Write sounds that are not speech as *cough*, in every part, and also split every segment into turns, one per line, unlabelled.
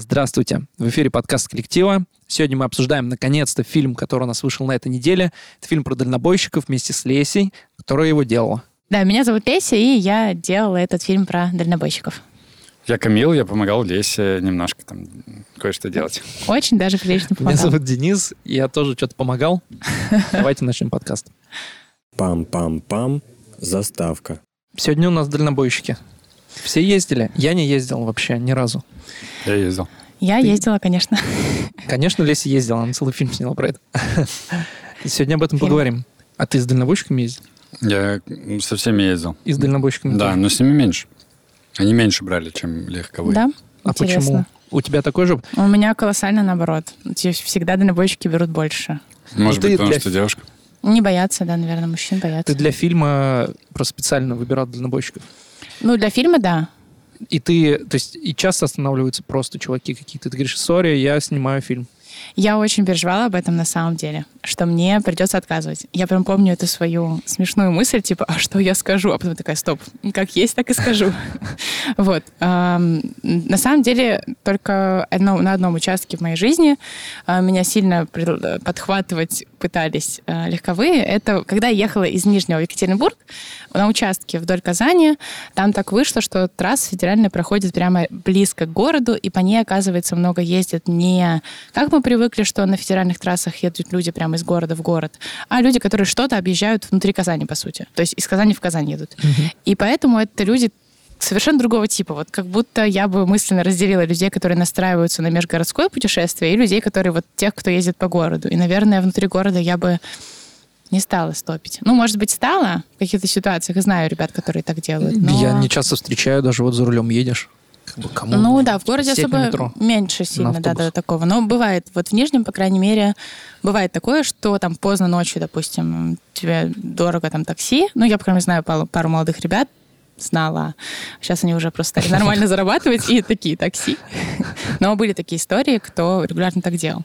Здравствуйте. В эфире подкаст коллектива. Сегодня мы обсуждаем, наконец-то, фильм, который у нас вышел на этой неделе. Это фильм про дальнобойщиков вместе с Лесей, которая его делала.
Да, меня зовут Леся, и я делала этот фильм про дальнобойщиков.
Я Камил, я помогал Лесе немножко там кое-что делать.
Очень даже прилично помогал.
Меня зовут Денис, я тоже что-то помогал. *laughs* Давайте начнем подкаст.
Пам-пам-пам. Заставка.
Сегодня у нас дальнобойщики. Все ездили? Я не ездил вообще ни разу.
Я ездил.
Я
Ты-
ездила, конечно.
Конечно, Леся ездила, она целый фильм сняла про это. Сегодня об этом
Фильм.
поговорим. А ты с дальнобойщиками ездил?
Я со всеми ездил.
И с дальнобойщиками
Да,
тоже?
но с ними меньше. Они меньше брали, чем легковые.
Да?
А почему?
Интересно.
У тебя такой же?
У меня колоссально наоборот. Те- Всегда дальнобойщики берут больше.
Может
Ну, ты
быть, потому
для-
что девушка.
Не боятся, да, наверное, мужчин боятся.
Ты для фильма просто специально выбирал дальнобойщиков?
Ну, для фильма, да.
И ты, то есть, и часто останавливаются просто чуваки какие-то. Ты говоришь, сори, я снимаю фильм.
Я очень переживала об этом на самом деле, что мне придется отказывать. Я прям помню эту свою смешную мысль, типа, а что я скажу? А потом такая, стоп, как есть, так и скажу. *laughs* Вот. На самом деле, только на одном участке в моей жизни а, меня сильно подхватывать пытались а, легковые. Это когда я ехала из Нижнего в Екатеринбург на участке вдоль Казани. Там так вышло, что трасса федеральная проходит прямо близко к городу, и по ней, оказывается, много ездят не как мы привыкли, что на федеральных трассах едут люди прямо из города в город, а люди, которые что-то объезжают внутри Казани, по сути. То есть из Казани в Казань едут. И поэтому это люди совершенно другого типа. Вот как будто я бы мысленно разделила людей, которые настраиваются на межгородское путешествие, и людей, которые вот тех, кто ездит по городу. И, наверное, внутри города я бы не стала стопить. Ну, может быть, стала в каких-то ситуациях. Знаю ребят, которые так делают. но-
Я не часто встречаю, даже вот за рулем едешь. Как бы кому?
Ну да, в городе особо меньше сильно, да, да, такого. Но бывает, вот в Нижнем, по крайней мере, бывает такое, что там поздно ночью, допустим, тебе дорого там такси. Ну, я, по крайней мере, знаю пару, пару молодых ребят, знала. Сейчас они уже просто стали нормально *laughs* зарабатывать, и такие такси. Но были такие истории, кто регулярно так делал.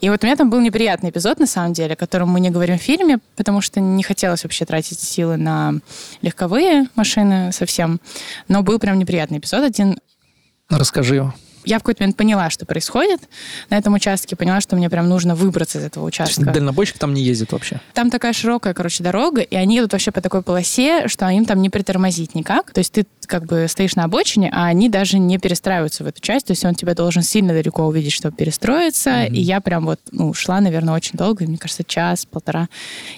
И вот у меня там был неприятный эпизод, на самом деле, о котором мы не говорим в фильме, потому что не хотелось вообще тратить силы на легковые машины совсем. Но был прям неприятный эпизод один
Расскажи
я в какой-то момент поняла, что происходит на этом участке, поняла, что мне прям нужно выбраться из этого
То
участка.
дальнобойщик там не ездит вообще.
Там такая широкая, короче, дорога, и они едут вообще по такой полосе, что им там не притормозить никак. То есть ты как бы стоишь на обочине, а они даже не перестраиваются в эту часть. То есть он тебя должен сильно далеко увидеть, чтобы перестроиться. И я прям вот ну, шла, наверное, очень долго, мне кажется, час, полтора.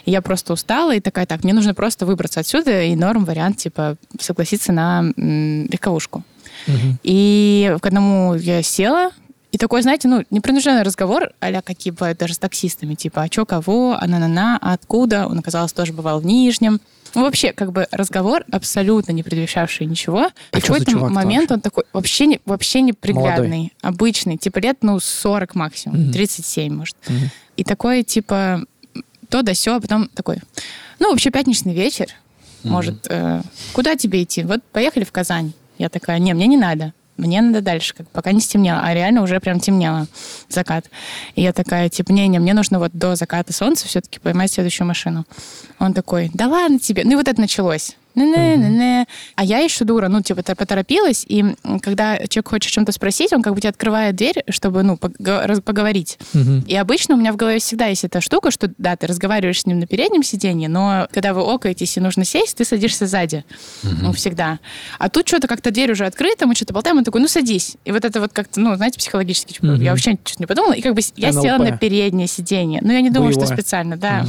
И я просто устала и такая, так, мне нужно просто выбраться отсюда, и норм вариант, типа, согласиться на м, легковушку. И к одному я села, и такой, знаете, ну, непринужденный разговор, а какие бывают даже с таксистами, типа, а чё, кого, а на-на-на, а откуда? Он, оказалось, тоже бывал в Нижнем. Ну, вообще, как бы разговор абсолютно не предвещавший ничего.
А
и в какой-то момент он такой вообще не, вообще не приглядный,
Молодой.
обычный, типа лет, ну, 40 максимум,
Мгм.
37, может.
Мгм.
И такой, типа, то да сё, а потом такой, ну, вообще пятничный вечер, может, э, куда тебе идти? Вот поехали в Казань. Я такая, не, мне не надо. Мне надо дальше, как, пока не стемнело. А реально уже прям темнело закат. И я такая, типа, не, не, мне нужно вот до заката солнца все-таки поймать следующую машину. Он такой, да ладно тебе. Ну и вот это началось. Не-не-не-не. А я еще дура, ну, типа, тор- поторопилась, и когда человек хочет о чем-то спросить, он как бы тебе открывает дверь, чтобы, ну, поговорить.
Мгм.
И обычно у меня в голове всегда есть эта штука, что да, ты разговариваешь с ним на переднем сиденье, но когда вы окаетесь и нужно сесть, ты садишься сзади. Ну, всегда. А тут что-то как-то дверь уже открыта, мы что-то болтаем, он такой, ну, садись. И вот это вот как-то, ну, знаете, психологически, типа, я вообще что-то не подумала, и как бы я
НЛП.
села на переднее сиденье. Но я не думаю, что специально, да.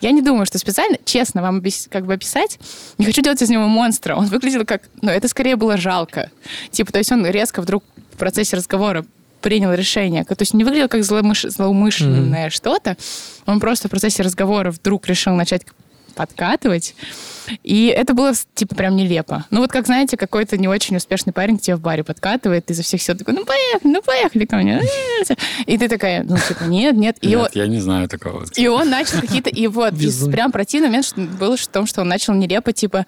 Я не думаю, что специально. Честно вам как бы описать, не хочу делать из него монстра. Он выглядел как... Ну, это скорее было жалко. Типа, то есть он резко вдруг в процессе разговора принял решение. То есть не выглядел как злоумыш- злоумышленное что-то. Он просто в процессе разговора вдруг решил начать подкатывать. И это было, типа, прям нелепо. Ну, вот как, знаете, какой-то не очень успешный парень к тебе в баре подкатывает, изо всех сил такой, ну, поехали, ну, поехали ко мне. И ты такая, ну, типа, нет, нет. И он-
Нет, я не знаю такого.
и он начал какие-то... И вот, и прям противный момент что был в том, что он начал нелепо, типа,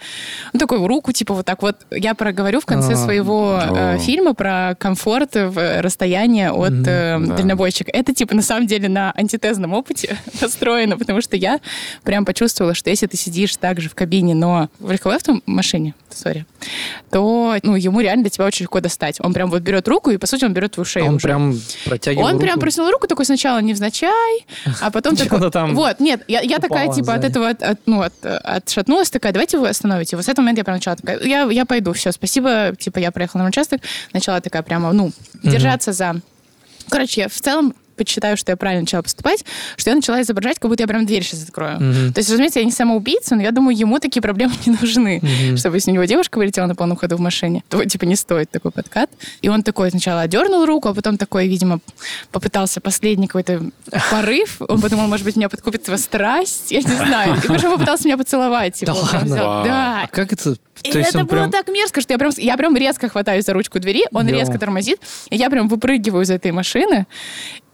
ну, такой руку, типа, вот так вот. Я проговорю в конце
А,
своего э, фильма про комфорт в э, расстояние от э,
да.
дальнобойщика. Это, типа, на самом деле на антитезном опыте *laughs* построено, потому что я прям почувствовала, что если ты сидишь также в кабине машине, но в легковой автомашине, сори, то ну, ему реально до тебя очень легко достать. Он прям вот берет руку, и, по сути, он берет твою шею
Он
уже.
прям протягивал
Он
руку.
прям протянул руку такой сначала невзначай, а потом такой...
Там
Вот, нет, я, я такая, типа, от этого от- от- ну, от- отшатнулась, такая, давайте вы остановите. Вот с этого момента я прям начала такая, я, я пойду, все, спасибо, типа, я проехала на участок, начала такая прямо, ну, держаться за... Короче, я в целом почитаю, что я правильно начала поступать, что я начала изображать, как будто я прям дверь сейчас открою.
Мгм.
То есть, разумеется, я не самоубийца, но я думаю, ему такие проблемы не нужны.
Мгм.
Чтобы если у него девушка вылетела на полном ходу в машине, то, типа, не стоит такой подкат. И он такой сначала одернул руку, а потом такой, видимо, попытался последний какой-то порыв. Он подумал, может быть, меня подкупит его страсть. Я не знаю. И причем попытался меня поцеловать. Типа,
Да ладно?
Да.
А как это?
И это было
прям...
так мерзко, что я прям, я прям резко хватаюсь за ручку двери, он
Йоу.
резко тормозит, и я прям выпрыгиваю из этой машины.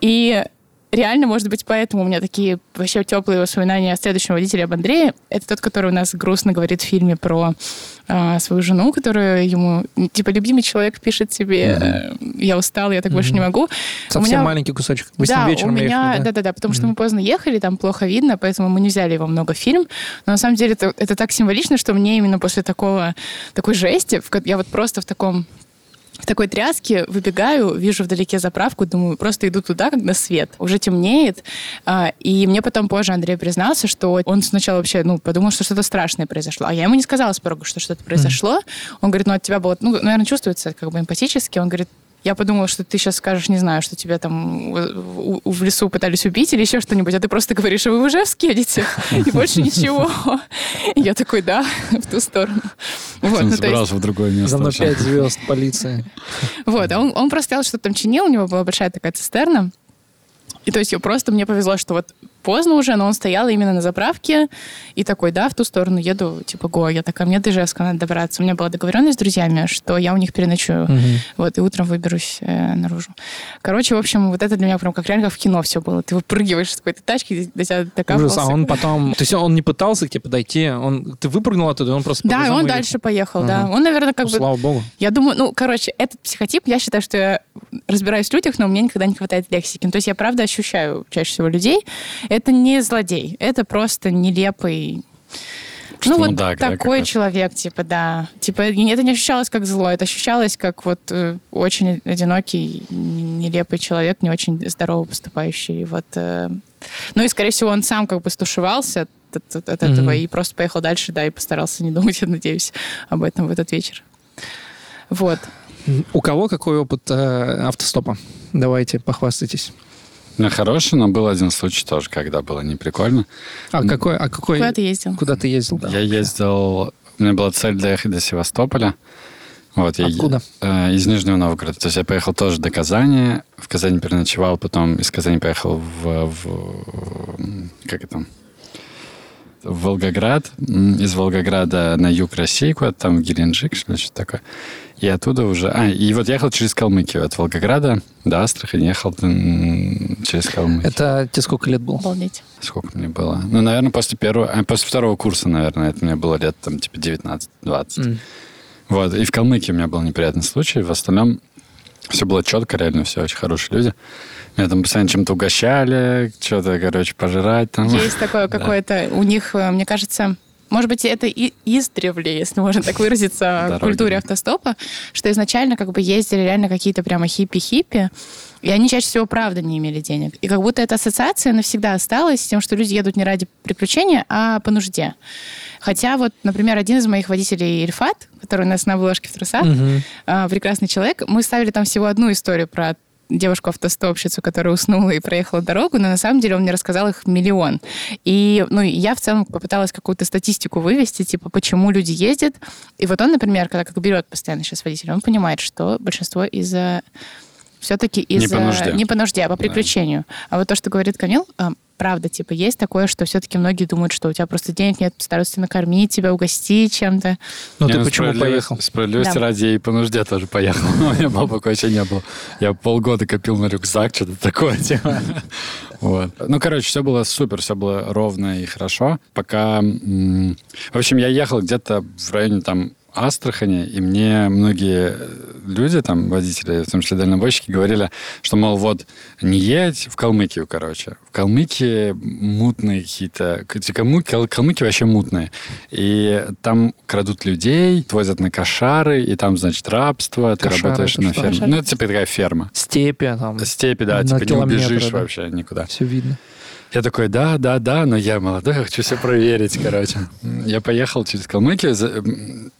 И реально, может быть, поэтому у меня такие вообще теплые воспоминания о следующем водителе, об Андрее. Это тот, который у нас грустно говорит в фильме про а, свою жену, которую ему, типа, любимый человек пишет тебе, э, я устал, я так больше не могу. У
Совсем
меня-
маленький кусочек. Вы с ним
да,
вечером
у меня,
ехали,
да, да, да, потому что мы поздно ехали, там плохо видно, поэтому мы не взяли его много в фильм. Но на самом деле это, это так символично, что мне именно после такого такой жести, я вот просто в таком в такой тряске выбегаю, вижу вдалеке заправку, думаю, просто иду туда, когда свет. Уже темнеет. А, И мне потом позже Андрей признался, что он сначала вообще, ну, подумал, что что-то страшное произошло. А я ему не сказала с порога, что что-то произошло. Он говорит, ну, от тебя было, ну, наверное, чувствуется как бы эмпатически. Он говорит, я подумала, что ты сейчас скажешь, не знаю, что тебя там в, в- лесу пытались убить или еще что-нибудь, а ты просто говоришь, а вы в Ижевск едете? *laughs* И больше ничего. Я такой, да, в ту сторону. Вот, ну,
забрался в другое место.
За мной звезд полиция.
вот, а он, он просто стоял, что-то там чинил, у него была большая такая цистерна. И то есть я просто мне повезло, что вот поздно уже, но он стоял именно на заправке и такой, да, в ту сторону еду, типа, го, я такая, мне до Ижевска надо добраться. У меня была договоренность с друзьями, что я у них переночую.
Мгм.
Вот, и утром выберусь э, наружу. Короче, в общем, вот это для меня прям как реально как в кино все было. Ты выпрыгиваешь из какой-то тачки, до тебя
Ужас,
докапывался.
а он потом... То есть он не пытался к тебе подойти, он... ты выпрыгнул оттуда, он просто...
Да, он дальше поехал, да. Он, наверное, как
Ну,
бы...
Слава богу.
Я думаю, ну, короче, этот психотип, я считаю, что я разбираюсь в людях, но у меня никогда не хватает лексики. Ну, то есть я правда ощущаю чаще всего людей. Это не злодей, это просто нелепый...
Что
ну, вот
да,
такой человек, типа, да. Типа, это не ощущалось как зло, это ощущалось как вот э, очень одинокий, нелепый человек, не очень здорово поступающий. Вот, э. Ну и, скорее всего, он сам как бы стушевался от, от- от этого
Мгм.
и просто поехал дальше, да, и постарался не *laughs* думать, я надеюсь, об этом в этот вечер. Вот.
У кого какой опыт э, автостопа? Давайте, похвастайтесь.
У меня хороший, но был один случай тоже, когда было не прикольно.
А какой... А какой...
Куда ты ездил?
Куда ты ездил? да?
Я ездил... У меня была цель доехать до Севастополя. Вот, я
Откуда?
э, из Нижнего Новгорода. То есть я поехал тоже до Казани. В Казани переночевал, потом из Казани поехал в... в- как это? В Волгоград. Из Волгограда на юг России, куда-то там в Геленджик, что ли, что-то такое. И оттуда уже... А, и вот ехал через Калмыкию. От Волгограда до Астрахани ехал через Калмыкию.
Это тебе сколько лет было?
Обалдеть.
Сколько мне было? Ну, наверное, после первого... а, после второго курса, наверное, это мне было лет, там, типа, 19-20.
М.
Вот, и в Калмыкии у меня был неприятный случай. В остальном все было четко, реально все очень хорошие люди. Меня там постоянно чем-то угощали, что-то, короче, пожрать там.
Есть такое *laughs* какое-то у них, э, мне кажется, может быть, это и издревле, если можно так выразиться, в культуре автостопа, что изначально как бы ездили реально какие-то прямо хиппи-хиппи, и они чаще всего правда не имели денег. И как будто эта ассоциация навсегда осталась с тем, что люди едут не ради приключения, а по нужде. Хотя вот, например, один из моих водителей Ильфат, который у нас на выложке в трусах, а, прекрасный человек. Мы ставили там всего одну историю про девушку-автостопщицу, которая уснула и проехала дорогу, но на самом деле он мне рассказал их миллион. И ну, я в целом попыталась какую-то статистику вывести, типа, почему люди ездят. И вот он, например, когда как берет постоянно сейчас водителя, он понимает, что большинство из-за все-таки из-за...
по нужде.
Не по нужде, а по
Да.
приключению. А вот то, что говорит Камил, а, правда, типа, есть такое, что все-таки многие думают, что у тебя просто денег нет, стараются тебя накормить, тебя угостить чем-то.
Ну
Не,
ты почему
справедливости-
поехал?
Справедливости
Да.
ради я и по нужде тоже поехал. *laughs* У меня бабок вообще не было. Я полгода копил на рюкзак, что-то такое. *laughs* типа. Вот. Ну, короче, все было супер, все было ровно и хорошо. Пока... В общем, я ехал где-то в районе там Астрахани, и мне многие люди, там, водители, в том числе дальнобойщики, говорили, что, мол, вот не едь в Калмыкию, короче. В Калмыкии мутные какие-то... Калмыки, Калмыки вообще мутные. И там крадут людей, возят на кошары, и там, значит, рабство, ты
Кошары
работаешь на ферме.
Кошары?
Ну, это типа такая ферма.
Степи там.
Степи, да,
На
типа не убежишь
да.
вообще никуда.
Все видно.
Я такой, да, да, да, но я молодой, я хочу все проверить, короче. Я поехал через Калмыкию, за-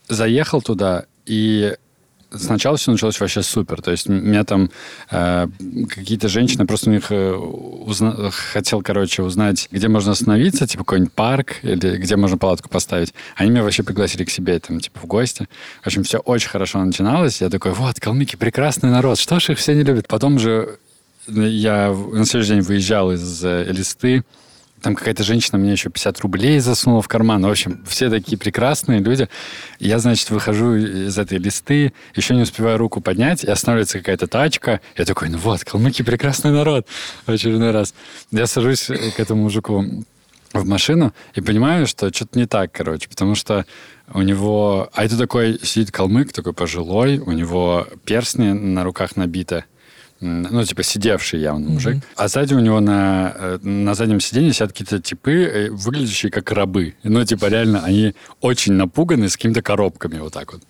заехал туда, и сначала все началось вообще супер. То есть меня там э, какие-то женщины, просто у них э, узна- хотел, короче, узнать, где можно остановиться, типа какой-нибудь парк, или где можно палатку поставить. Они меня вообще пригласили к себе, там, типа, в гости. В общем, все очень хорошо начиналось. Я такой, вот, калмыки прекрасный народ, что ж их все не любят. Потом же я на следующий день выезжал из э, Элисты, там какая-то женщина мне еще 50 рублей засунула в карман. В общем, все такие прекрасные люди. Я, значит, выхожу из этой листы, еще не успеваю руку поднять, и останавливается какая-то тачка. Я такой, ну вот, калмыки прекрасный народ. В очередной раз. Я сажусь э, к этому мужику в машину и понимаю, что что-то не так, короче, потому что у него... А это такой сидит калмык, такой пожилой, у него перстни на руках набиты. Ну, типа, сидевший явно мужик. А сзади у него на, э, на заднем сиденье сидят какие-то типы, э, выглядящие как рабы. Ну, типа, реально, они очень напуганы с какими-то коробками вот так вот.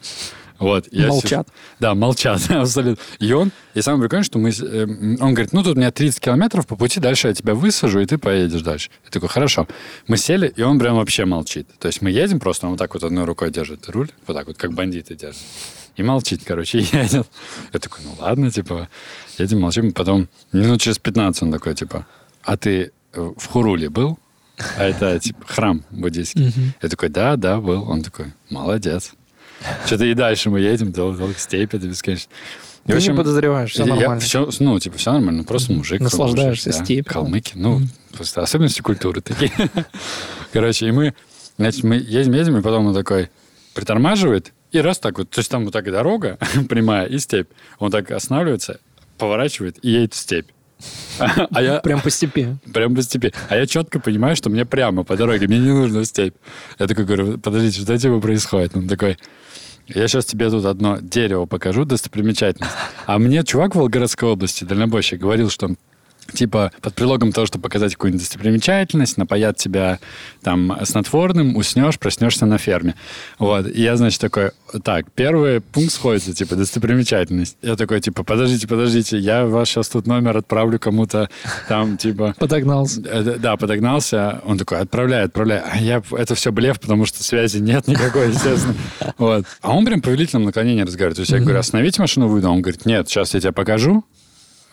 Вот. я
Молчат.
сижу- да, молчат, *laughs* абсолютно. И он, и самое прикольное, что мы, э, он говорит, ну, тут у меня 30 километров по пути, дальше я тебя высажу, и ты поедешь дальше. Я такой, хорошо. Мы сели, и он прям вообще молчит. То есть мы едем просто, он вот так вот одной рукой держит руль, вот так вот, как бандиты держат. И молчит, короче, *laughs* и едет. Я такой, ну ладно, типа, едем, молчим. Потом минут через 15 он такой, типа, а ты э, в Хуруле был? А это, типа, храм буддийский. Я такой, да, да, был. Он такой, молодец. Что-то и дальше мы едем, долго, степи, это бесконечно. И,
Ты не подозреваешь, все
я-
нормально.
всё- ну, типа, все нормально, просто мужик.
Наслаждаешься
да,
степью.
Калмыки, ну, просто особенности культуры такие. *laughs* Короче, и мы, значит, мы едем, едем, и потом он такой притормаживает, и раз так вот, то есть там вот так и дорога *laughs* прямая, и степь. Он так останавливается, поворачивает и едет в степь. *laughs* А я,
Прям по степи.
Прям по степи. А я четко понимаю, что мне прямо по дороге, мне не нужно в степь. Я такой говорю, подождите, что типа происходит? Он такой, я сейчас тебе тут одно дерево покажу, достопримечательность. А мне чувак в Волгоградской области, дальнобойщик, говорил, что типа под предлогом того, чтобы показать какую-нибудь достопримечательность, напоят тебя там снотворным, уснешь, проснешься на ферме. Вот. И я, значит, такой, так, первый пункт сходится, типа, достопримечательность. Я такой, типа, подождите, подождите, я ваш сейчас тут номер отправлю кому-то там, типа, *laughs*
Подогнался.
Э, да, подогнался. Он такой, отправляй, отправляй. А я, это все блеф, потому что связи нет никакой, естественно. Вот. А он прям повелительном наклонении разговаривает. То есть я говорю, остановите машину, выйду. А Он говорит, нет, сейчас я тебе покажу.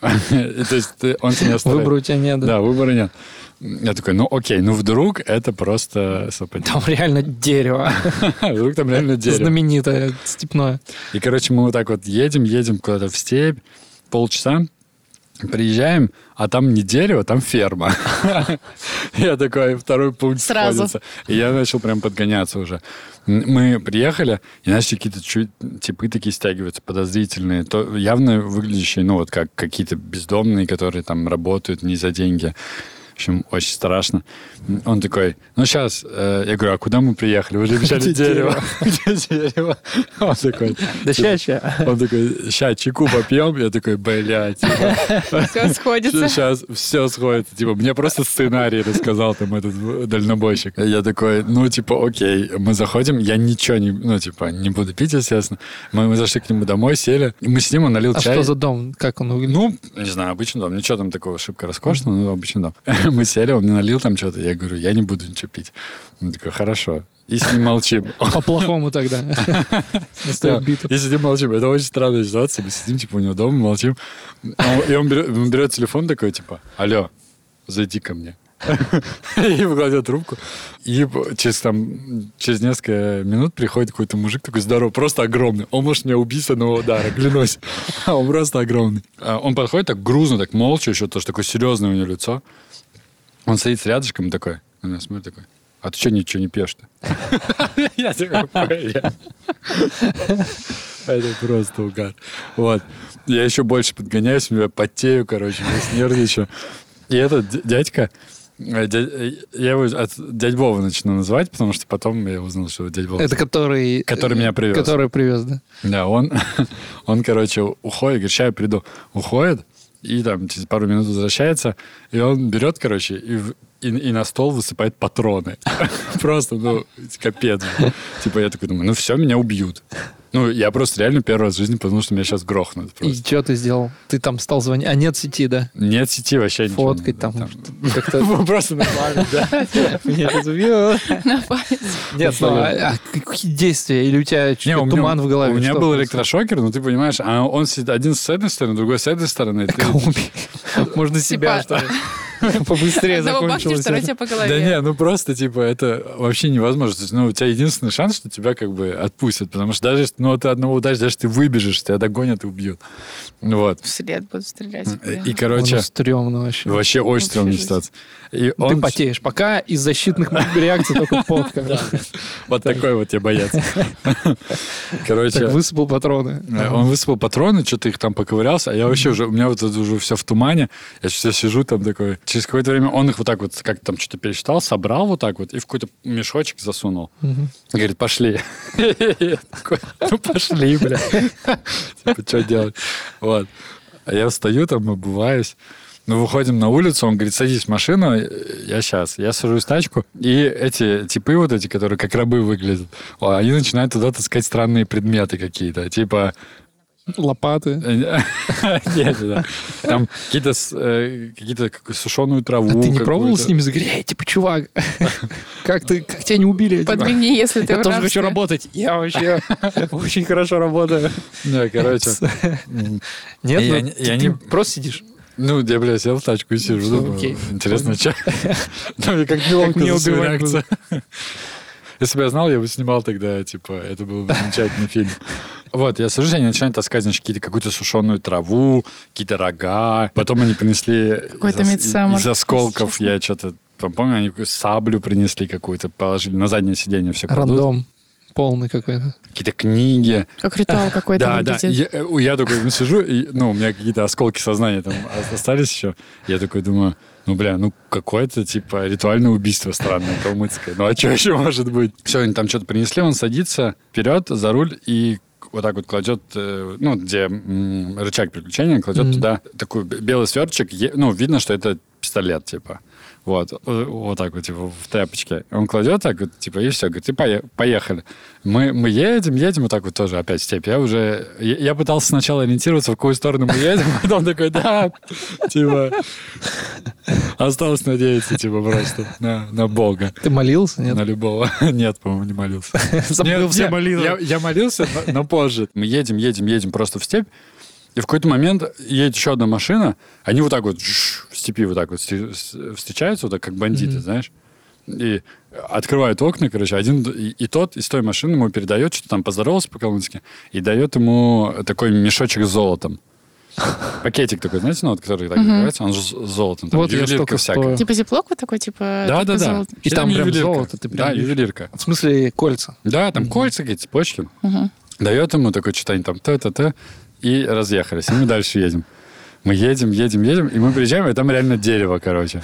*laughs* То есть он тебя не оставляет.
Выбора у тебя нет. да?
Выбора нет. Я такой, ну окей, ну вдруг это просто совпадение.
Там реально дерево. *laughs*
Вдруг там реально дерево.
Знаменитое, степное.
И, короче, мы вот так вот едем, едем куда-то в степь, полчаса, приезжаем, а там не дерево, там ферма. *laughs* Я такой, второй пункт
Сразу.
И я начал прям подгоняться уже. Мы приехали, и начали какие-то чуть типы такие стягиваются, подозрительные, то явно выглядящие, ну, вот как какие-то бездомные, которые там работают не за деньги. В общем, очень страшно. Он такой, ну, сейчас. Я говорю, а куда мы приехали? Вы же обещали дерево. *laughs* Где дерево? Он такой,
Да ща, ща.
он такой, ща, чеку попьем. Я такой, блядь. *laughs*
Все сходится.
Сейчас все сходится. Типа, мне просто сценарий рассказал там этот дальнобойщик. Я такой, ну, типа, окей. Мы заходим, я ничего не, ну, типа, не буду пить, естественно. Мы, мы зашли к нему домой, сели. И мы с ним, он налил
А
чай.
что за дом? Как он выглядит?
Ну, не знаю, обычный дом. Ничего там такого шибко роскошного, но обычный дом. *laughs* Мы сели, он мне налил там что-то. Я говорю, я не буду ничего пить. Он такой, хорошо. И с ним молчим. *laughs*
По-плохому тогда. *laughs* Настоит битва.
И сидим молчим. Это очень странная ситуация. Мы сидим, типа, у него дома, молчим. И он берет, он берет телефон такой, типа, алло, зайди ко мне. И кладет трубку. И через, там, через несколько минут приходит какой-то мужик такой здоровый, просто огромный. Он может меня убить с одного удара, клянусь. Он просто огромный. А Он подходит так грузно, так молча, еще тоже такое серьезное у него лицо. Он стоит с рядышком такой, на меня смотрит такой, а ты что ничего не пьешь-то? *laughs* Я такой. Это просто угар. Вот. Я еще больше подгоняюсь, я потею, короче, весь нервничаю. И этот дядька, Э, э, Я его от дядь Вова начну называть, потому что потом я узнал, что дядь Вова.
Это который...
Который меня привез.
Который привез, да.
Да, он, *laughs* он, короче, уходит, говорит, сейчас я приду. Уходит, и там через пару минут возвращается, и он берет, короче, и, и, и на стол высыпает патроны. *laughs* Просто, ну, капец. Типа я такой думаю, ну все, меня убьют. Ну, я просто реально первый раз в жизни подумал, что меня сейчас грохнут.
И
Просто.
что ты сделал? Ты там стал звонить. А нет сети, да?
Нет сети вообще ничего.
Фоткать там. *laughs* Как-то... *laughs*
Просто нормально, да. *laughs*
Меня разубило.
На палец.
Нет, ну, а а какие действия? Или у тебя
меня-
туман в голове?
У меня
Что
был электрошокер, ну ты понимаешь, а он сидит один с этой стороны, другой с этой стороны. и?
Можно себя, что
Типа-
ли? *laughs* Побыстрее закончилось.
второй тебе по
Да
голове.
не, ну просто, типа, это вообще невозможно. То есть, ну, у тебя единственный шанс, что тебя как бы отпустят, потому что даже, ну, от одного удара, даже ты выбежишь, тебя догонят и убьют. Вот.
Вслед будут стрелять.
И, короче,
Ну, стрёмно вообще.
вообще очень стрёмная ситуация.
Ты потеешь. Пока из защитных *laughs* реакций только *laughs* пот.
вот такой вот тебе боец. Короче,
Так высыпал патроны.
Он высыпал патроны, что-то их там поковырялся, а я вообще уже, у меня вот это уже все в тумане. Я сейчас сижу там такой. Через какое-то время он их вот так вот, как там что-то пересчитал, собрал вот так вот и в какой-то мешочек засунул. Говорит, пошли. *laughs* Ну пошли, бля. *laughs* Типа, что делать? Вот. А я встаю там, обуваюсь. Мы выходим на улицу, он говорит, садись в машину, я сейчас. Я сажусь в тачку, и эти типы вот эти, которые как рабы выглядят, они начинают туда таскать странные предметы какие-то. Типа,
Лопаты.
нет, да. Там какие-то э, какие-то как- сушеную траву.
А ты не пробовал с ними заговорить? Эй, типа, чувак, *laughs* как ты, как тебя не убили? Типа,
Подмигни, если ты
Я тоже хочу работать. Я вообще очень хорошо работаю.
Да, короче. *laughs*
Нет,
Я
ну,
не-
ты- просто сидишь.
Ну, я, бля, сел в тачку и сижу. Думаю,
окей.
Интересно, что? *laughs* Ну, как неловко за реакцию. Если бы я знал, я бы снимал тогда, типа, это был бы замечательный фильм. Вот, я сажусь, они начинают таскать, значит, какие-то, какую-то сушеную траву, какие-то рога. Потом они принесли из, из осколков, я что-то, помню, они саблю принесли какую-то, положили на заднее сиденье, все кладут.
Рандом полный какой-то.
Какие-то книги.
Как ритуал какой-то
Да, да. Я, э, я такой ну, сижу, и, ну, у меня какие-то осколки сознания там остались еще. Я такой думаю, ну, бля, ну, какое-то, типа, ритуальное убийство странное, калмыцкое. Ну, а что еще может быть? Все, они там что-то принесли, он садится вперед за руль и вот так вот кладет, э, ну, где рычаг переключения, кладет
Мгм.
туда такой белый сверточек. Ну, видно, что это пистолет, типа. Вот, э, вот так вот, типа, в тряпочке. Он кладет так вот, типа, и все, говорит, и пое- поехали. Мы, мы едем, едем, вот так вот тоже опять степь. Я уже, я, я пытался сначала ориентироваться, в какую сторону мы едем, *laughs* потом такой, да, типа, осталось надеяться, типа, просто на, на Бога.
Ты молился, нет?
На любого. *laughs* Нет, по-моему, не молился. *laughs*
Забыл все молитвы.
Я, молился, но позже. Мы едем, едем, едем просто в степь. И в какой-то момент едет еще одна машина, они вот так вот в степи вот так вот встречаются, вот так как бандиты, знаешь. И открывают окна, короче, один и, и тот из той машины ему передает, что там поздоровался по-калмыцки, и дает ему такой мешочек с золотом. *laughs* Пакетик такой, знаете, ну, вот, который так открывается, он же с золотом. Там
Вот
ювелирка всякая.
стою.
Типа зиплок вот такой, типа...
Да,
только
да, да.
золото.
И там прям золото, ты прям
Да, ювелирка.
В смысле кольца.
Да, там кольца какие-то, цепочки. Дает ему такое что-то, они там то-то-то, и разъехались. И мы дальше едем. Мы едем, едем, едем, и мы приезжаем, и там реально дерево, короче.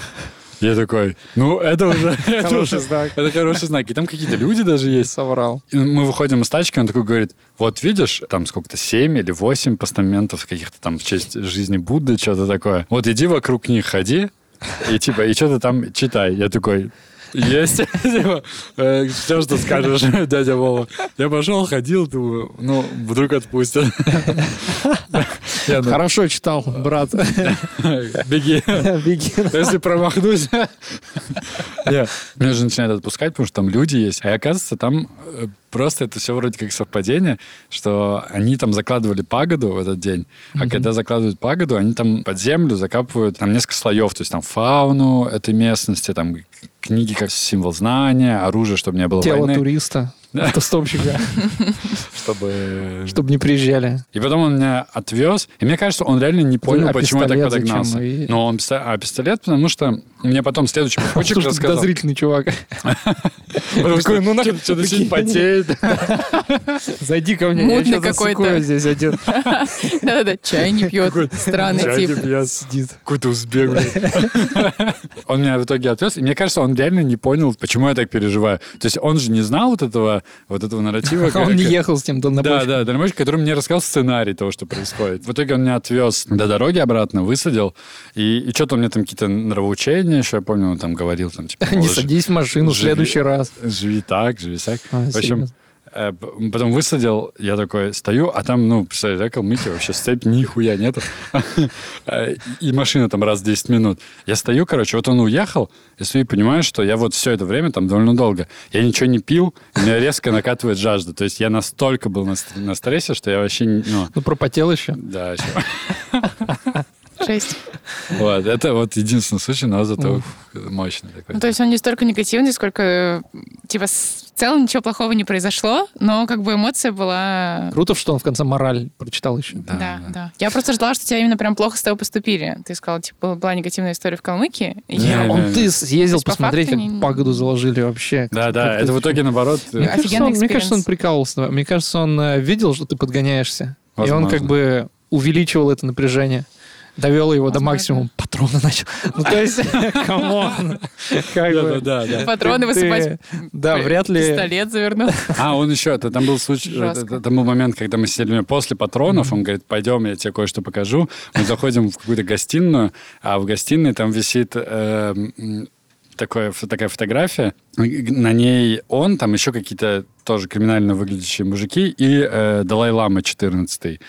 Я такой, ну, это уже... *laughs* это уже-
знак.
Это хороший знак. И там какие-то люди даже есть.
Соврал.
И мы выходим из тачки, он такой говорит, вот видишь, там сколько-то, семь или восемь постаментов каких-то там в честь жизни Будды, что-то такое. Вот иди вокруг них ходи, и типа, и что-то там читай. Я такой, есть. *laughs* Типа, э, Все, что скажешь, *laughs* дядя Вова. Я пошел, ходил, думаю, ну, вдруг отпустят. *laughs* Ну,
Хорошо читал, брат.
Беги.
Беги.
Если промахнусь... Нет. Меня же начинают отпускать, потому что там люди есть. А оказывается, там э, просто это все вроде как совпадение, что они там закладывали пагоду в этот день, а когда закладывают пагоду, они там под землю закапывают там несколько слоев, то есть там фауну этой местности, там книги как символ знания, оружие, чтобы не было
Тело
войны.
туриста. Автостопщика, *laughs*
чтобы...
чтобы не приезжали.
И потом он меня отвез, и мне кажется, он реально не понял,
А
почему я так подогнался.
И-
Но он а пистолет, потому что мне потом следующий *laughs* попутчик рассказал.
подозрительный чувак. *laughs*
Потому что
ну нахуй,
что-то сильно потеет.
Зайди ко мне, я
Мутный какой-то.
здесь один.
Да-да-да, чай не пьет. Странный
Чай
тип.
не пьет.
Сидит.
Какой-то узбек. Он меня в итоге отвез, и мне кажется, он реально не понял, почему я так переживаю. То есть он же не знал вот этого, вот этого нарратива. *laughs*
А Он не ехал с тем
Да,
дальнобойщиком.
да, дальнобойщик, который мне рассказал сценарий того, что происходит. В итоге он меня отвез до дороги обратно, высадил, и, и что-то у меня там какие-то нравоучения еще, я помню, он там говорил, там, типа, *laughs*
Не
«О,
садись в машину в следующий раз.
живи так, живи так.
А,
в общем, потом высадил, я такой стою, а там, ну, представляете, да, Калмыкия, вообще степь нихуя нету. *laughs* Э, И машина там раз в 10 минут. Я стою, короче, вот он уехал, я стою и понимаю, что я вот все это время там довольно долго. Я ничего не пил, и меня резко накатывает жажда. То есть я настолько был на, на стрессе, что я вообще, ну,
Ну, пропотел еще.
да, ещё. *laughs*
Жесть.
Вот, это вот единственный случай, но зато мощный такой.
Ну, то есть он не столько негативный, сколько, э, типа, целом ничего плохого не произошло, но как бы эмоция была...
Круто, что он в конце мораль прочитал еще.
Да, да, Я просто ждала, что тебя именно прям плохо с тобой поступили. Ты сказал, типа, была негативная история в Калмыкии.
Не,
я-
Он ты съездил
есть по
посмотреть, как
факту не-
пагоду заложили вообще.
Да,
Как-
да,
как
это в итоге наоборот...
Мне
э,
кажется,
Офигенный
он, мне кажется, он прикалывался. Мне кажется, он э, видел, что ты подгоняешься. И он
Возможно.
как бы увеличивал это напряжение. Довел его до
Возможно.
максимума. Патроны начал. Ну, то есть, *laughs* come on.
Да, да, да.
Патроны высыпать.
Да, вряд ли...
Пистолет завернул.
А, он еще, это, там был случай, там был момент, когда мы сидели после патронов, он говорит, пойдем, я тебе кое-что покажу. Мы заходим в какую-то гостиную, а в гостиной там висит э, м, такое, такая фотография. На ней он, там еще какие-то тоже криминально выглядящие мужики и э, Далай-Лама 14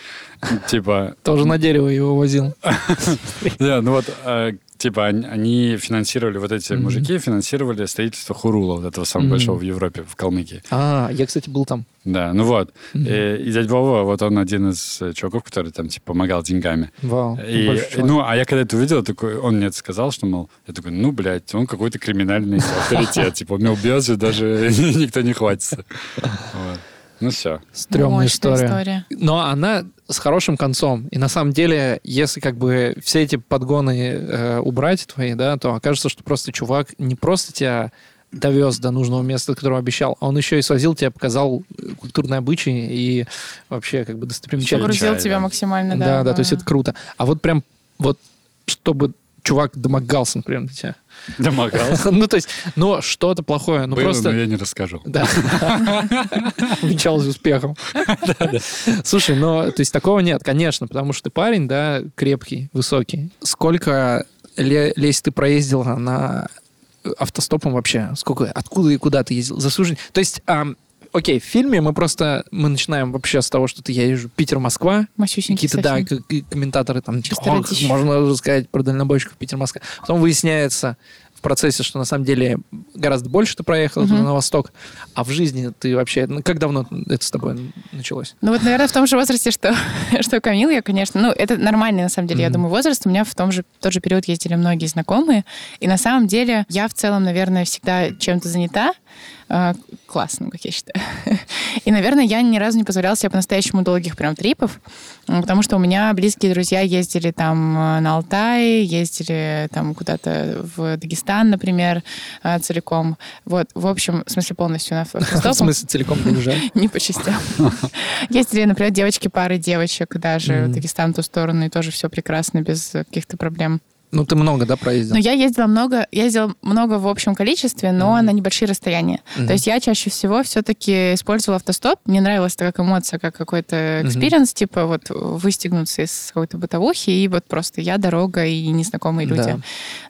Типа,
Тоже на дерево его возил. *laughs*
да, ну вот, э, типа, они, финансировали, вот эти мужики финансировали строительство Хурула, вот этого самого большого в Европе, в Калмыкии.
А, я, кстати, был там.
Да, ну вот.
Мгм.
И, и Вова, вот он один из э, чуваков, который там, типа, помогал деньгами.
Вау.
И, ну, а я когда это увидел, такой, он мне это сказал, что, мол, я такой, ну, блядь, он какой-то криминальный *laughs* авторитет. Типа, у него бьется, даже *laughs* никто не хватится. *laughs* Ну, все.
Стрёмная
Мощная
история. Но она с хорошим концом. И на самом деле, если как бы все эти подгоны э, убрать твои, да, то окажется, что просто чувак не просто тебя довез до нужного места, которого обещал, а он еще и свозил тебя, показал э, культурные обычаи и вообще как бы достопримечательности.
Погрузил тебя
да.
максимально, да.
Да, да, то есть это круто. А вот прям вот чтобы чувак домогался, например, до тебя.
Домогался. *laughs*
Ну, то есть, но что-то плохое. Ну,
Было,
просто...
но я не расскажу.
Да. *laughs* Увенчалась успехом. Слушай, но то есть такого нет, конечно, потому что ты парень, да, крепкий, высокий. Сколько ле- лезь ты проездил на автостопом вообще? Сколько, откуда и куда ты ездил? Заслужен... То есть, окей, в фильме мы просто, мы начинаем вообще с того, что ты я езжу Питер-Москва, какие-то, да, комментаторы там, можно уже сказать про дальнобойщиков Питер-Москва. Потом выясняется в процессе, что на самом деле гораздо больше ты проехал
Мгм.
туда на восток, а в жизни ты вообще... Ну, как давно это с тобой началось?
Ну вот, наверное, в том же возрасте, что, *laughs* что Камил, я, конечно, ну, это нормальный, на самом деле, я
Мгм.
думаю, возраст. У меня в том же, тот же период ездили многие знакомые. И на самом деле я в целом, наверное, всегда чем-то занята. э, классно, как я считаю. *laughs* И, наверное, я ни разу не позволяла себе по-настоящему долгих прям трипов, потому что у меня близкие друзья ездили там э, на Алтай, ездили там куда-то в Дагестан, например, э, целиком. Вот, в общем, в смысле полностью на *laughs*
В
автостопом.
смысле, целиком доезжать?
Не по частям. Ездили, например, девочки, пары девочек даже
Мгм.
в Дагестан, в ту сторону, и тоже все прекрасно, без каких-то проблем.
Ну, ты много, да, проездил?
Но я ездила много, я ездила много в общем количестве, но
Мгм.
на небольшие расстояния.
Мгм.
То есть я чаще всего все-таки использовала автостоп. Мне нравилась это как эмоция, как какой-то experience, типа вот выстегнуться из какой-то бытовухи, и вот просто я, дорога и незнакомые люди.
Да.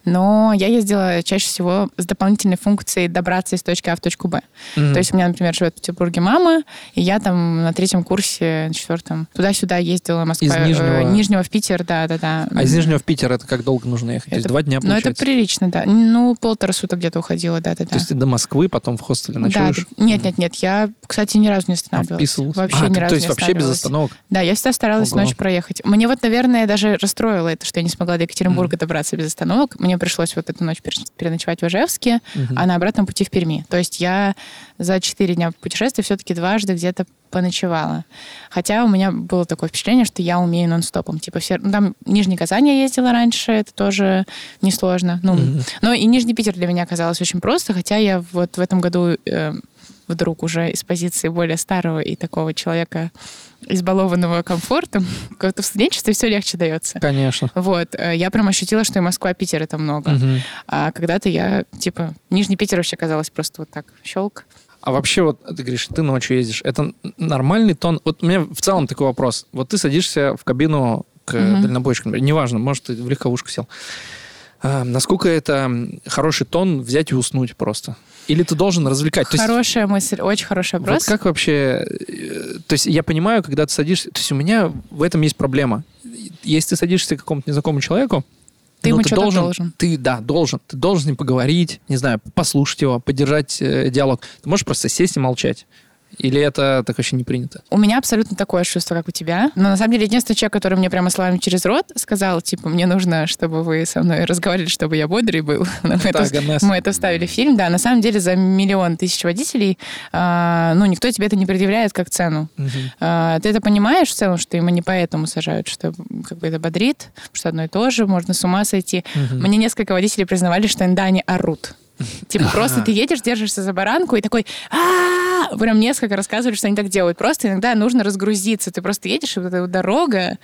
Но я ездила чаще всего с дополнительной функцией добраться из точки А в точку Б.
Мгм.
То есть у меня, например, живет в Петербурге мама, и я там на третьем курсе, на четвертом, туда-сюда ездила, Москва,
Из Нижнего?
э, Нижнего в Питер, да-да-да.
А из Нижнего в Питер это как долго нужно ехать? То есть
Это-
два дня,
Ну, это
получается?
прилично, да. Ну, полтора суток где-то уходило, да-да-да.
То есть ты до Москвы, потом в хостеле
Да,
ночуешь?
да. нет, нет, нет, я, кстати, ни разу не
А,
останавливалась.
вписывался?
Вообще
А,
ни разу
То есть
не
вообще без остановок?
Да, я всегда старалась
Ого.
ночь проехать. Мне вот, наверное, даже расстроило это, что я не смогла до Екатеринбурга добраться без остановок. Мне пришлось вот эту ночь пере- переночевать в Ижевске,
Мгм.
а на обратном пути в Перми. То есть я за четыре дня путешествия все-таки дважды где-то поночевала. Хотя у меня было такое впечатление, что я умею нон-стопом. Типа все... ну, там Нижний Казань я ездила раньше, это тоже несложно. Ну,
Мгм.
но и Нижний Питер для меня казалось очень просто, хотя я вот в этом году э, вдруг уже из позиции более старого и такого человека, избалованного комфортом, *laughs* как-то в студенчестве все легче дается.
Конечно.
Вот, э, я прям ощутила, что и Москва, Питер это много.
Мгм.
А когда-то я, типа, Нижний Питер вообще казалось просто вот так, щелк.
А вообще, вот ты говоришь, ты ночью ездишь. Это нормальный тон? Вот у меня в целом такой вопрос. Вот ты садишься в кабину к
Мгм.
дальнобойщику, например, неважно, может, ты в легковушку сел. А, насколько это хороший тон взять и уснуть просто? Или ты должен развлекать? То есть,
Хорошая мысль, очень хороший
вот
вопрос.
как вообще... э, То есть я понимаю, когда ты садишься... То есть у меня в этом есть проблема. Если ты садишься к какому-то незнакомому человеку,
Ты
ну,
ему что-то должен.
Ты, да, должен. Ты должен с ним поговорить, не знаю, послушать его, поддержать э, диалог. Ты можешь просто сесть и молчать. Или это так вообще не принято?
У меня абсолютно такое чувство, как у тебя. Но на самом деле единственный человек, который мне прямо словами через рот сказал, типа, мне нужно, чтобы вы со мной разговаривали, чтобы я бодрый был. *laughs* Мы это,
Так, Ганесса.
мы это вставили в фильм. Да, на самом деле за миллион тысяч водителей, а, ну, никто тебе это не предъявляет как цену. А, ты это понимаешь в целом, что ему не поэтому сажают, что как бы это бодрит, что одно и то же, можно с ума сойти. Мне несколько водителей признавали, что иногда они орут. Типа просто ты едешь, держишься за баранку и такой! Прям несколько рассказывали, что они так делают. Просто иногда нужно разгрузиться. Ты просто едешь, и вот эта дорога,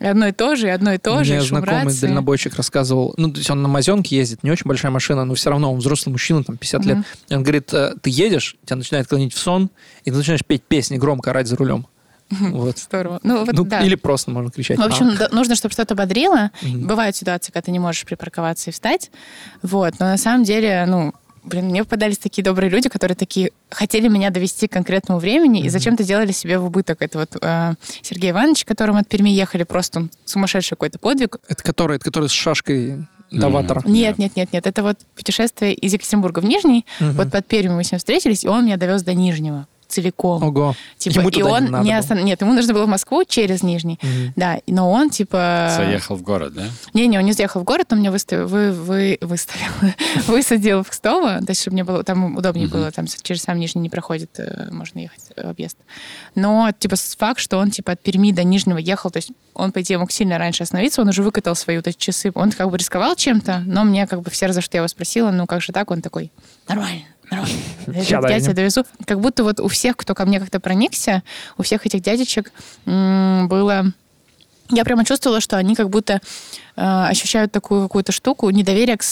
и одно и то же, и одно и то же,
Мне знакомый дальнобойщик рассказывал, ну, то есть он на Мазенке ездит, не очень большая машина, но все равно он взрослый мужчина, там, 50 лет. И он говорит, э, ты едешь, тебя начинает клонить в сон, и ты начинаешь петь песни, громко орать за рулем. Вот.
Здорово. Ну, вот
Ну,
да.
Или просто можно кричать.
В общем,
«А».
нужно, чтобы что-то бодрило.
Мгм.
Бывают ситуации, когда ты не можешь припарковаться и встать. Вот. Но на самом деле, ну, блин, мне попадались такие добрые люди, которые такие хотели меня довести к конкретному времени и зачем-то делали себе в убыток. Это вот э, Сергей Иванович, которым от Перми ехали, просто он сумасшедший какой-то подвиг.
Это который, это который с шашкой до.
Нет, нет, нет, нет. Это вот путешествие из Екатеринбурга в Нижний.
Мгм.
Вот под Пермью мы с ним встретились, и он меня довез до Нижнего целиком.
Ого.
Типа,
Ему
и он
не надо
не
было.
остан- Нет, ему нужно было в Москву через Нижний.
Мгм.
Да, но он типа...
Заехал в город, да?
Не-не, он не заехал в город, он меня выставил, вы, вы, выставил, *laughs* высадил в Кстово, то есть, чтобы мне было там удобнее было, там через сам Нижний не проходит, э, можно ехать э, объезд. Но, типа, факт, что он, типа, от Перми до Нижнего ехал, то есть он, по идее, мог сильно раньше остановиться, он уже выкатал свои вот эти часы, он как бы рисковал чем-то, но мне как бы все за что я его спросила, ну, как же так, он такой, нормально, *laughs* Я, тебя довезу. Как будто вот у всех, кто ко мне как-то проникся, у всех этих дядечек было я прямо чувствовала, что они как будто э, ощущают такую какую-то штуку, недоверие к,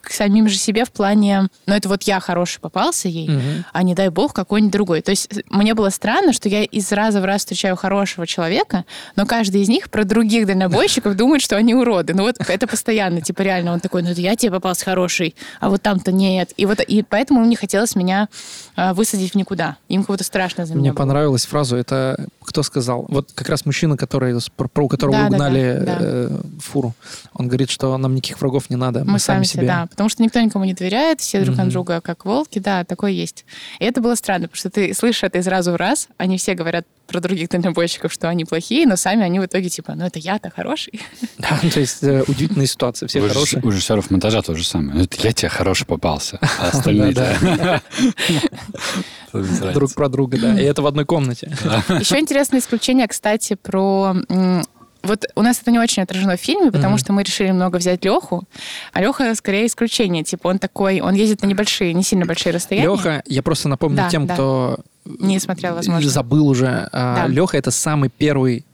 к самим же себе в плане, ну это вот я хороший попался ей,
Мгм.
а не дай бог какой-нибудь другой. То есть э, мне было странно, что я из раза в раз встречаю хорошего человека, но каждый из них про других дальнобойщиков *laughs* думает, что они уроды. Ну вот это постоянно, типа реально он такой, ну я тебе попался хороший, а вот там-то нет. И вот и поэтому им не хотелось меня э, высадить в никуда. Им будто страшно за меня
Мне
было.
понравилась фраза, это кто сказал? Вот как раз мужчина, который, про, про которого
Да,
угнали
да, да.
э, фуру. Он говорит, что нам никаких врагов не надо, мы,
Мы сами себе, да. Потому что никто никому не доверяет, все друг на
Мгм.
друга как волки, да, такое есть. И это было странно, потому что ты слышишь это из раза в раз, они все говорят про других дальнобойщиков, что они плохие, но сами они в итоге типа, ну это я-то хороший. *laughs*
Да, то есть э, удивительная ситуация, все хорошие.
у режиссеров монтажа то же самое. Ну, это я тебе хороший попался, а *laughs* остальные. *laughs*
Друг про друга, да. И это в одной комнате.
Еще интересное исключение, кстати, про... Вот у нас это не очень отражено в фильме, потому
Мгм.
что мы решили много взять Леху, а Леха скорее исключение. Типа он такой, он ездит на небольшие, не сильно большие расстояния.
Леха, я просто напомню
Да,
тем,
да.
кто
Не смотрел, возможно.
забыл уже.
Да.
Леха это самый первый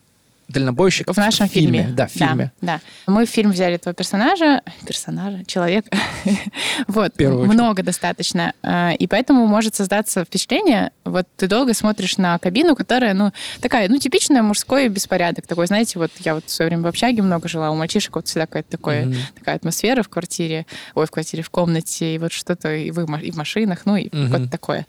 дальнобойщик
В нашем фильме.
Да, в фильме.
Да, Мы в фильм взяли этого персонажа, персонажа, человека. *laughs* вот,
В первую очередь.
много достаточно. А, И поэтому может создаться впечатление, вот ты долго смотришь на кабину, которая, ну, такая, ну, типичная мужской беспорядок. Такой, знаете, вот я вот в свое время в общаге много жила, у мальчишек вот всегда какая-то такое,
Мгм.
такая атмосфера в квартире, ой, в квартире, в комнате, и вот что-то и в, и в машинах, ну, и
Мгм.
вот такое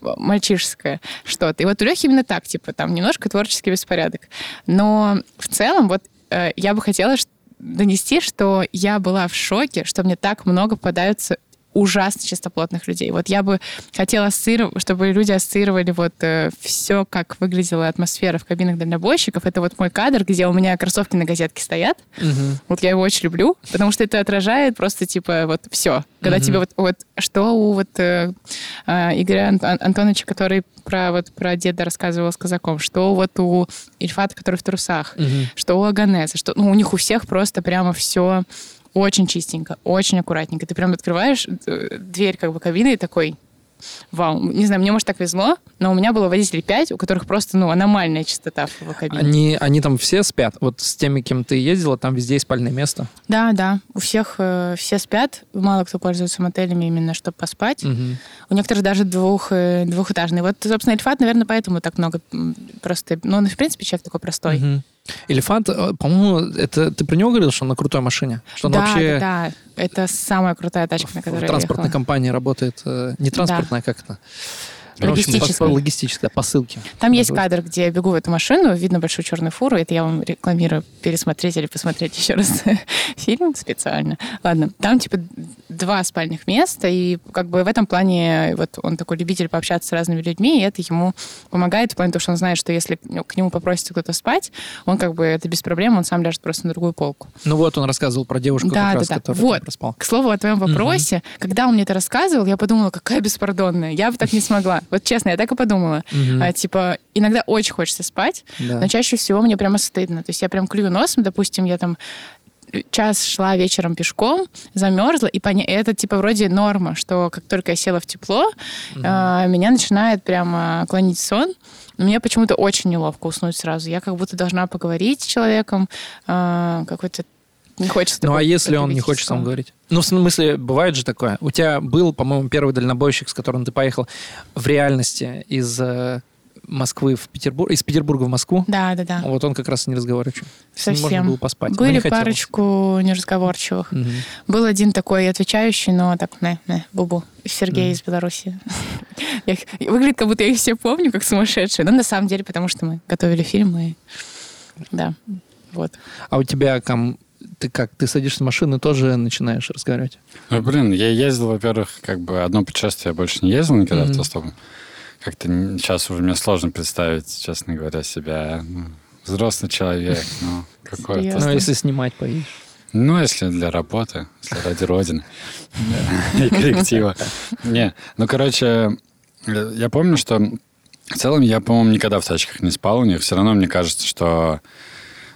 мальчишеское что-то. И вот у Лехи именно так, типа, там немножко творческий беспорядок. Но в целом, вот э, я бы хотела, донести, что я была в шоке, что мне так много попадаются ужасно чистоплотных людей. Вот я бы хотела ассоциировать, чтобы люди ассоциировали вот э, все, как выглядела атмосфера в кабинах дальнобойщиков. Это вот мой кадр, где у меня кроссовки на газетке стоят.
Мгм.
Вот я его очень люблю, потому что это отражает просто типа вот все. Когда
Мгм.
тебе вот, вот что у вот э, э, Игоря Ан- Ан- Антоновича, который про вот про деда рассказывал с казаком, что вот у Ильфата, который в трусах,
Мгм.
что у Аганеса, что ну, у них у всех просто прямо все очень чистенько, очень аккуратненько. Ты прям открываешь э, дверь как бы кабины и такой, вау, не знаю, мне, может, так везло, но у меня было водителей 5, у которых просто, ну, аномальная чистота в кабине.
Они, они там все спят. Вот с теми, кем ты ездила, там везде есть спальное место.
Да, да, у всех э, все спят, мало кто пользуется мотелями именно, чтобы поспать.
Мгм.
У некоторых даже двух, э, двухэтажные. Вот, собственно, Эльфат, наверное, поэтому так много просто... Ну, он, в принципе, человек такой простой.
Мгм. Элефант, э, по-моему, это ты про него говорил, что он на крутой машине? Что он
да,
вообще
да, да. Это самая крутая тачка, на
в
которой я
транспортной
ехала.
компании работает. э, Не транспортная, а как это?
Логистическая.
По- Логистическая, посылки.
Там есть кадр, где я бегу в эту машину, видно большую черную фуру. Это я вам рекламирую пересмотреть или посмотреть еще раз *laughs* фильм специально. Ладно, там типа два спальных места, и как бы в этом плане вот он такой любитель пообщаться с разными людьми, и это ему помогает в плане того, что он знает, что если к нему попросится кто-то спать, он как бы это без проблем, он сам ляжет просто на другую полку.
Ну вот он рассказывал про девушку,
Да,
как
да,
раз,
да.
которая
Вот.
там проспала.
К слову о твоем вопросе, когда он мне это рассказывал, я подумала, какая беспардонная. Я бы так не смогла. Вот честно, я так и подумала.
Мгм.
А, типа, иногда очень хочется спать,
Да.
но чаще всего мне прямо стыдно. То есть я прям клюю носом, допустим, я там час шла вечером пешком, замерзла, и поня- это типа вроде норма, что как только я села в тепло, а, меня начинает прямо клонить сон. Но мне почему-то очень неловко уснуть сразу. Я как будто должна поговорить с человеком, а, какой-то не хочется.
Ну, а если он не хочет сам говорить? Ну, в смысле, бывает же такое. У тебя был, по-моему, первый дальнобойщик, с которым ты поехал в реальности из э, Москвы в Петербург, из Петербурга в Москву.
Да, да, да.
Вот он как раз не разговаривал. С ним можно
Совсем.
было поспать. но
Были
не хотелось.
парочку неразговорчивых.
Мгм.
Был один такой отвечающий, но так, не, не, бубу. Сергей
Мгм.
из Беларуси. *laughs* Их- Выглядит, как будто я их все помню, как сумасшедшие. Но на самом деле, потому что мы готовили фильм, и... Да, вот.
А у тебя там ты как, ты садишься в машину и тоже начинаешь разговаривать?
Ну, блин, я ездил, во-первых, как бы одно путешествие я больше не ездил никогда
Мгм.
автостопом. Как-то сейчас уже мне сложно представить, честно говоря, себя ну, взрослый человек, ну, *laughs* какой-то.
Ну, если снимать поедешь.
Ну, если для работы, если ради Родины *laughs* и коллектива. Не, ну, короче, э, я помню, что в целом я, по-моему, никогда в тачках не спал у них. Все равно мне кажется, что...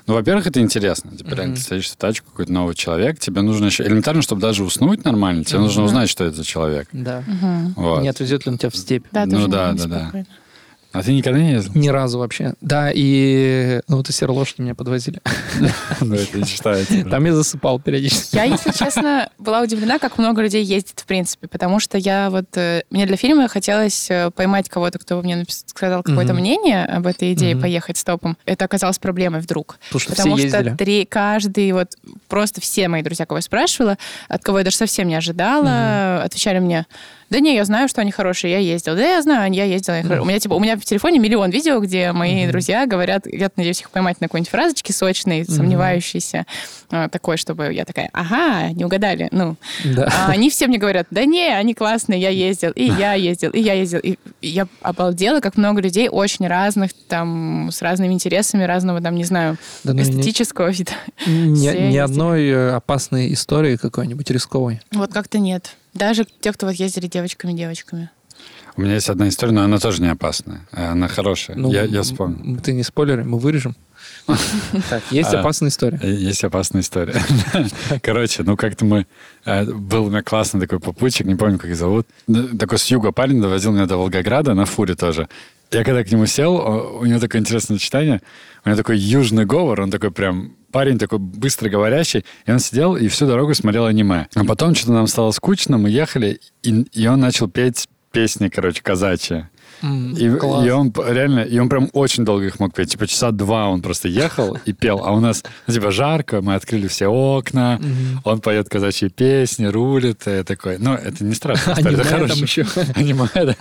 Ну, во-первых, это интересно. Типа, реально,
Мгм.
ты садишься в тачку, какой-то новый человек, тебе нужно еще... Элементарно, чтобы даже уснуть нормально, тебе нужно
Мгм.
узнать, что это за человек.
Да.
Мгм.
Вот.
Не отвезет ли он тебя в степь?
Да,
Ну
тоже
да,
не
да, да. А ты никогда не ездил?
Ни разу вообще. Да, и ну вот и серолошади меня подвозили. *laughs*
Ну, это не считается.
Там я засыпал периодически.
Я, если честно, была удивлена, как много людей ездит, в принципе, потому что я вот... э, Мне для фильма хотелось э, поймать кого-то, кто мне сказал какое-то мнение об этой идее поехать стопом. Это оказалось проблемой вдруг.
Потому что
три, каждый, вот просто все мои друзья, кого я спрашивала, от кого я даже совсем не ожидала, отвечали мне, да не, я знаю, что они хорошие, я ездил. Да, я знаю, я ездила. хоро-». У меня типа, у меня в телефоне миллион видео, где мои
Мгм.
друзья говорят, я надеюсь их поймать на какой-нибудь фразочке сочной, сомневающейся, а, такой, чтобы я такая, ага, не угадали, ну.
Да.
А они все мне говорят, да не, они классные, я ездил, и я ездил, и я ездил. И я обалдела, как много людей очень разных, там, с разными интересами, разного, там, не знаю,
Да ну,
эстетического вида.
ни, ни одной э, опасной истории какой-нибудь рисковой.
Вот как-то нет. Даже те, кто вот ездили девочками-девочками.
У меня есть одна история, но она тоже не опасная. Она хорошая.
Ну,
я, я вспомнил.
Ты не спойлери, мы вырежем. Так, есть
А.
опасная история.
Есть опасная история. *laughs* Короче, ну как-то мы... э, Был у меня классный такой попутчик, не помню, как их зовут. Д- Такой с юга парень довозил меня до Волгограда на фуре тоже. Я когда к нему сел, у него такое интересное сочетание. У него такой южный говор, он такой прям парень такой быстро говорящий, и он сидел и всю дорогу смотрел аниме. А потом что-то нам стало скучно, мы ехали, и, и он начал петь песни, короче, казачьи. И, и он реально, и он прям очень долго их мог петь. Типа часа два он просто ехал и пел. А у нас, ну, типа, жарко, мы открыли все окна,
Мгм.
он поет казачьи песни, рулит, и такой. Ну, это не страшно.
Аниме
это
там
хорошо.
еще.
Аниме, да.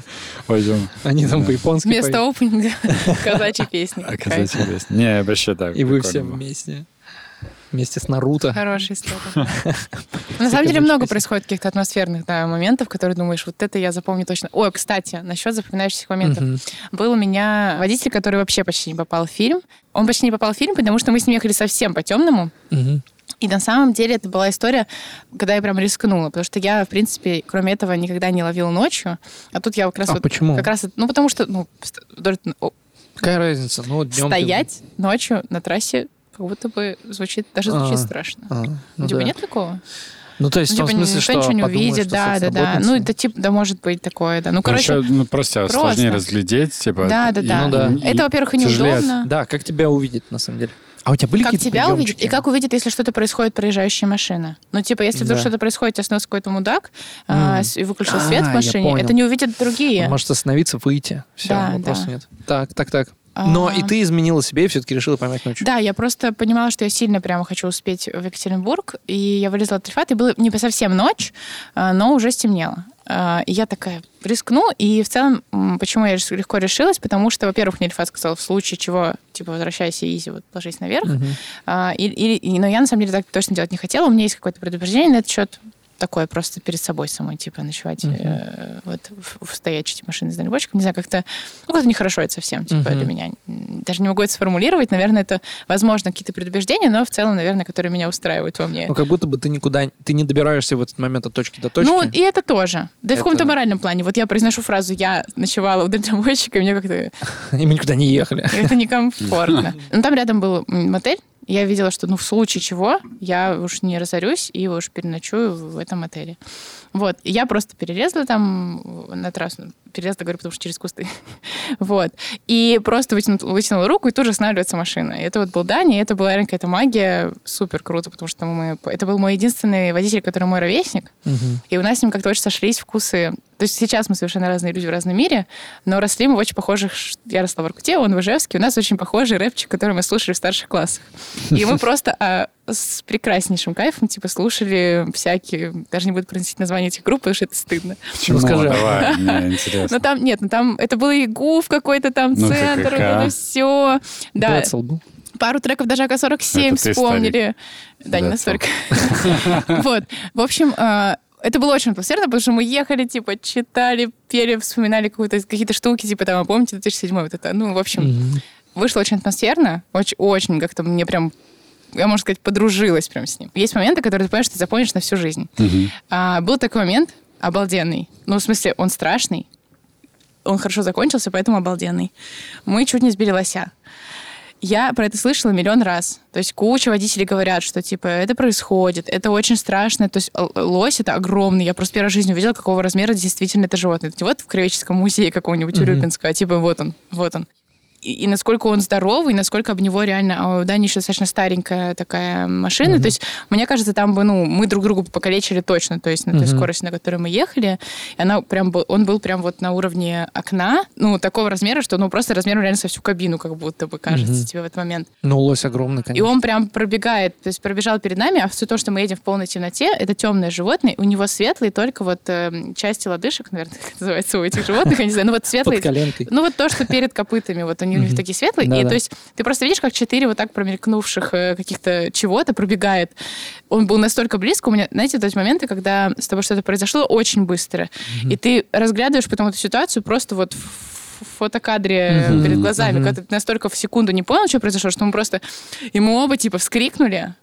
Пойдем.
Они там
Да.
по-японски
Вместо
поют.
опенинга *laughs* казачьи песни.
А казачьи песни. Не, вообще так.
И вы все вместе. Вместе с Наруто.
Хорошая история. *laughs* На самом деле много происходит каких-то атмосферных моментов, которые думаешь, вот это я запомню точно. Ой, кстати, насчет запоминающихся моментов. Был у меня водитель, который вообще почти не попал в фильм. Он почти не попал в фильм, потому что мы с ним ехали совсем по темному.
Мгм.
И на самом деле это была история, когда я прям рискнула, потому что я, в принципе, кроме этого, никогда не ловила ночью. А тут я как раз
А
вот...
почему?
Как раз, ну, потому что, ну, о,
Какая разница? Ну, днем ты-
стоять ночью на трассе как будто бы звучит, даже звучит
А,
страшно.
А,
Ну, типа,
да.
нет такого?
Ну, то есть,
Ну,
в том
типа,
смысле, что
ничего не увидит,
что
да, да, да. Ну, это типа, да, может быть такое, да. Ну,
Ну,
короче,
еще, ну, просто
просто.
сложнее разглядеть, типа.
да, да,
и-
да.
Ну да.
и
Это, во-первых, и
тяжелее.
неудобно.
Да, как тебя увидит, на самом деле. А у тебя были
Как
какие-то
тебя увидит,
приемчики?
и как увидит, если что-то происходит, проезжающая машина. Ну, типа, если вдруг
Да.
что-то происходит, остановился какой-то мудак а, с- и выключил
А,
свет в машине, это не увидят другие.
Он может остановиться, выйти. Все,
Да,
вопросов
да.
нет. Так, так, так. Но
А,
и ты изменила себе и все-таки решила поймать ночью.
Да, я просто понимала, что я сильно прямо хочу успеть в Екатеринбург, и я вылезла от Трифата, и было не совсем ночь, а, но уже стемнело. А, И я такая рискну, и в целом, почему я легко решилась, потому что, во-первых, мне Ильфат сказал, в случае чего, типа, возвращайся, изи, вот, ложись наверх.
Мгм.
А, и- и- но я, на самом деле, так точно делать не хотела. У меня есть какое-то предупреждение на этот счет, такое просто перед собой самой, типа, ночевать
Мгм.
э, вот в, в стоячей типа, машине с дальнобойщиком. Не знаю, как-то, ну, как-то нехорошо это совсем, типа,
Мгм.
для меня. Даже не могу это сформулировать. Наверное, это, возможно, какие-то предубеждения, но в целом, наверное, которые меня устраивают во мне.
Ну, как будто бы ты никуда, ты не добираешься в этот момент от точки до точки.
Ну, и это тоже. Да и в
Это-
каком-то моральном плане. Вот я произношу фразу «я ночевала у дальнобойщика», и мне как-то *laughs*
И мы никуда не ехали.
это некомфортно. *laughs* Ну, там рядом был мотель. Я видела, что, ну, в случае чего, я уж не разорюсь и уж переночую в этом отеле. Вот. И я просто перелезла там на трассу. Перелезла, говорю, потому что через кусты. *laughs* вот. И просто вытянула, вытянула руку, и тут же останавливается машина. И это вот был Дани, и это была реально какая-то магия. Супер круто, потому что мы... Это был мой единственный водитель, который мой ровесник.
Мгм.
И у нас с ним как-то очень сошлись вкусы. То есть сейчас мы совершенно разные люди в разном мире, но росли мы в очень похожих... Я росла в Иркуте, он в Ижевске. У нас очень похожий рэпчик, который мы слушали в старших классах. И мы *laughs* просто а, с прекраснейшим кайфом типа слушали всякие... Даже не буду произносить название этих групп, потому что это стыдно.
Почему?
скажи.
Давай, *laughs* мне интересно.
Но там, нет, ну там это был и гуф какой-то там,
Ну,
центр, вот это все. Да,
Децл был.
пару треков даже АК-47
Это ты
вспомнили. Да, не настолько. *laughs* Вот. В общем, э, это было очень атмосферно, потому что мы ехали, типа, читали, пели, вспоминали какие-то штуки, типа, там, а помните, 2007 вот это. Ну, в общем, вышло очень атмосферно, очень, очень как-то мне прям я, можно сказать, подружилась прям с ним. Есть моменты, которые ты понимаешь, что ты запомнишь на всю жизнь.
Мгм.
А, был такой момент обалденный. Ну, в смысле, он страшный. Он хорошо закончился, поэтому обалденный. Мы чуть не сбили лося. Я про это слышала миллион раз. То есть куча водителей говорят, что типа это происходит, это очень страшно. То есть лось это огромный. Я просто первый раз в жизни увидела, какого размера действительно это животное. Вот в Кривеческом музее какого-нибудь
Мгм.
Урюпинского, а типа вот он, вот он. И, и насколько он здоровый, насколько об него реально... У Дани еще достаточно старенькая такая машина.
Мгм.
То есть, мне кажется, там бы, ну, мы друг другу покалечили точно, то есть на той
Мгм.
скорости, на которой мы ехали. И она прям, был- он был прям вот на уровне окна, ну, такого размера, что, ну, просто размером реально со всю кабину, как будто бы кажется
Мгм.
тебе в этот момент.
Ну, лось огромный,
И
конечно.
он прям пробегает, то есть пробежал перед нами, а все то, что мы едем в полной темноте, это темное животное, у него светлые только вот э, части лодыжек, наверное, *laughs* как называется у этих животных, я не знаю, ну вот светлые, ну вот то, что перед копытами, вот они у них такие светлые, и
Да-да.
то есть ты просто видишь, как четыре вот так промелькнувших э, каких-то чего-то пробегает. Он был настолько близко, у меня, знаете, вот эти моменты, когда с тобой что-то произошло очень быстро, и ты разглядываешь потом эту ситуацию просто вот в фотокадре
Мгм.
перед глазами,
Мгм.
когда ты настолько в секунду не понял, что произошло, что мы просто... И мы оба, типа, вскрикнули,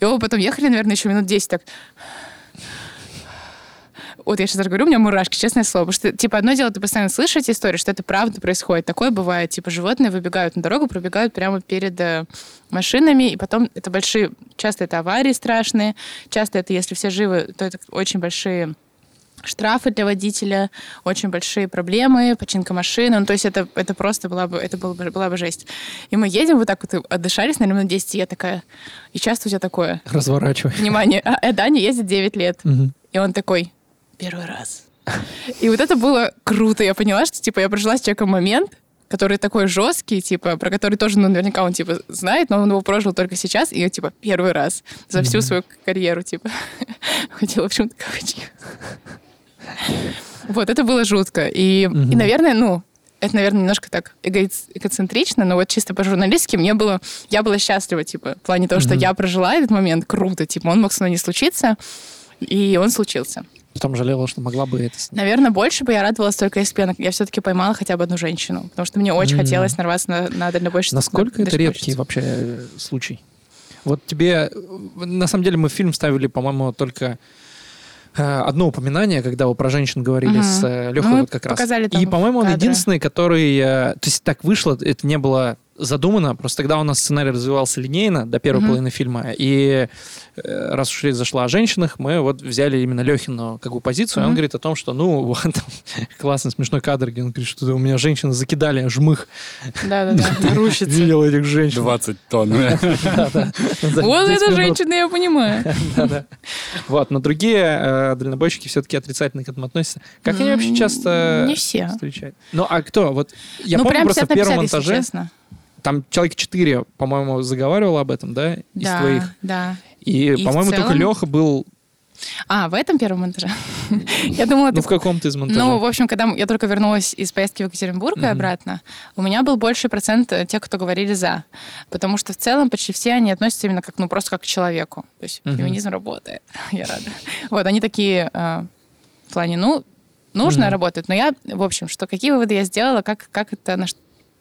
и оба потом ехали, наверное, еще минут 10 так... Вот я сейчас даже говорю, у меня мурашки, честное слово. Потому что, типа, одно дело, ты постоянно слышишь эти истории, что это правда происходит. Такое бывает. Типа, животные выбегают на дорогу, пробегают прямо перед э, машинами, и потом это большие... Часто это аварии страшные, часто это, если все живы, то это очень большие штрафы для водителя, очень большие проблемы, починка машины. Ну, то есть это, это просто была бы, это была бы, была бы жесть. И мы едем вот так вот, отдышались, наверное, минут 10, и я такая... И часто у тебя такое...
Разворачивай.
Внимание, а, э, Даня ездит 9 лет.
Мгм.
И он такой, первый раз. И вот это было круто. Я поняла, что, типа, я прожила с человеком момент, который такой жесткий, типа, про который тоже, ну, наверняка он, типа, знает, но он его прожил только сейчас, и, типа, первый раз за всю свою карьеру, типа. Хотела почему-то кавычки. Вот, это было жутко. И, и, наверное, ну, это, наверное, немножко так эго- эгоцентрично, но вот чисто по-журналистски мне было... Я была счастлива, типа, в плане того, что я прожила этот момент круто. Типа, он мог со мной не случиться, и он случился.
Потом жалела, что могла бы это снять.
Наверное, больше бы я радовалась только если бы я, я все-таки поймала хотя бы одну женщину. Потому что мне очень
Мгм.
хотелось нарваться на, на дальнобойщицу.
Насколько
на
это редкий вообще э, случай? Вот тебе... э, На самом деле мы в фильм ставили, по-моему, только э, одно упоминание, когда вы про женщин говорили
Мгм.
с Лехой
Ну,
вот как раз. И, по-моему, он
кадры.
единственный, который... То есть так вышло, это не было задумано, просто тогда у нас сценарий развивался линейно до первой
Мгм.
половины фильма, и э, раз уж речь зашла о женщинах, мы вот взяли именно Лехину как бы позицию, и он говорит о том, что, ну, *laughs* вот, классный смешной кадр, где он говорит, что у меня женщины закидали жмых,
Да-да-да, *laughs* рушится.
видел этих женщин.
20 тонн. *laughs*
Вот
10
эта
минут.
женщина, я понимаю.
Вот, но другие э, дальнобойщики все-таки отрицательно к этому относятся. Как они вообще часто
Не все.
встречают? Ну, а кто? Вот я
ну,
помню просто в
50 на
первом
50, если
монтаже,
честно.
Там человек 4, по-моему, заговаривал об этом, да, из
Да,
твоих.
да.
И,
И
по-моему, только
целом-
Леха был,
А, в этом первом монтаже? *laughs* Я думала,
ну,
ты
в каком-то из монтажей.
Ну, в общем, когда я только вернулась из поездки в Екатеринбург и обратно, у меня был больший процент э, тех, кто говорили «за». Потому что в целом почти все они относятся именно как, ну, просто как к человеку. То есть феминизм работает. *laughs* Я рада. Вот, они такие э, в плане, ну, нужно работать. Но я, в общем, что какие выводы я сделала, как, как это, на что-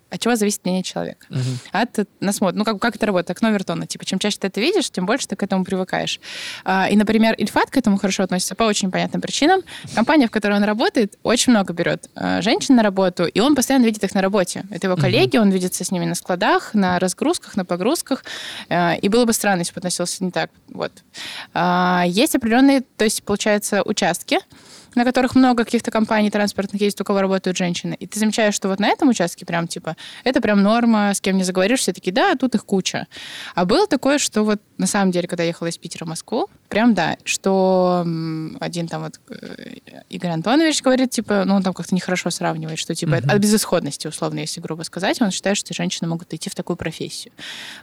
от чего зависит мнение человека.
Мгм.
От насмотр. Ну, как, как это работает? Окно Вертона. Типа, чем чаще ты это видишь, тем больше ты к этому привыкаешь. А, и, например, Ильфат к этому хорошо относится по очень понятным причинам. Компания, в которой он работает, очень много берет а, женщин на работу, и он постоянно видит их на работе. Это его коллеги, он видится с ними на складах, на разгрузках, на погрузках. А, и было бы странно, если бы относился не так. Вот. А, есть определенные, то есть, получается, участки, на которых много каких-то компаний транспортных есть, у кого работают женщины. И ты замечаешь, что вот на этом участке прям типа, это прям норма, с кем не заговоришь, все такие, да, тут их куча. А было такое, что вот на самом деле, когда я ехала из Питера в Москву, прям да, что один там вот э, Игорь Антонович говорит, типа, ну он там как-то нехорошо сравнивает, что типа
Мгм.
от безысходности, условно, если грубо сказать, он считает, что женщины могут идти в такую профессию.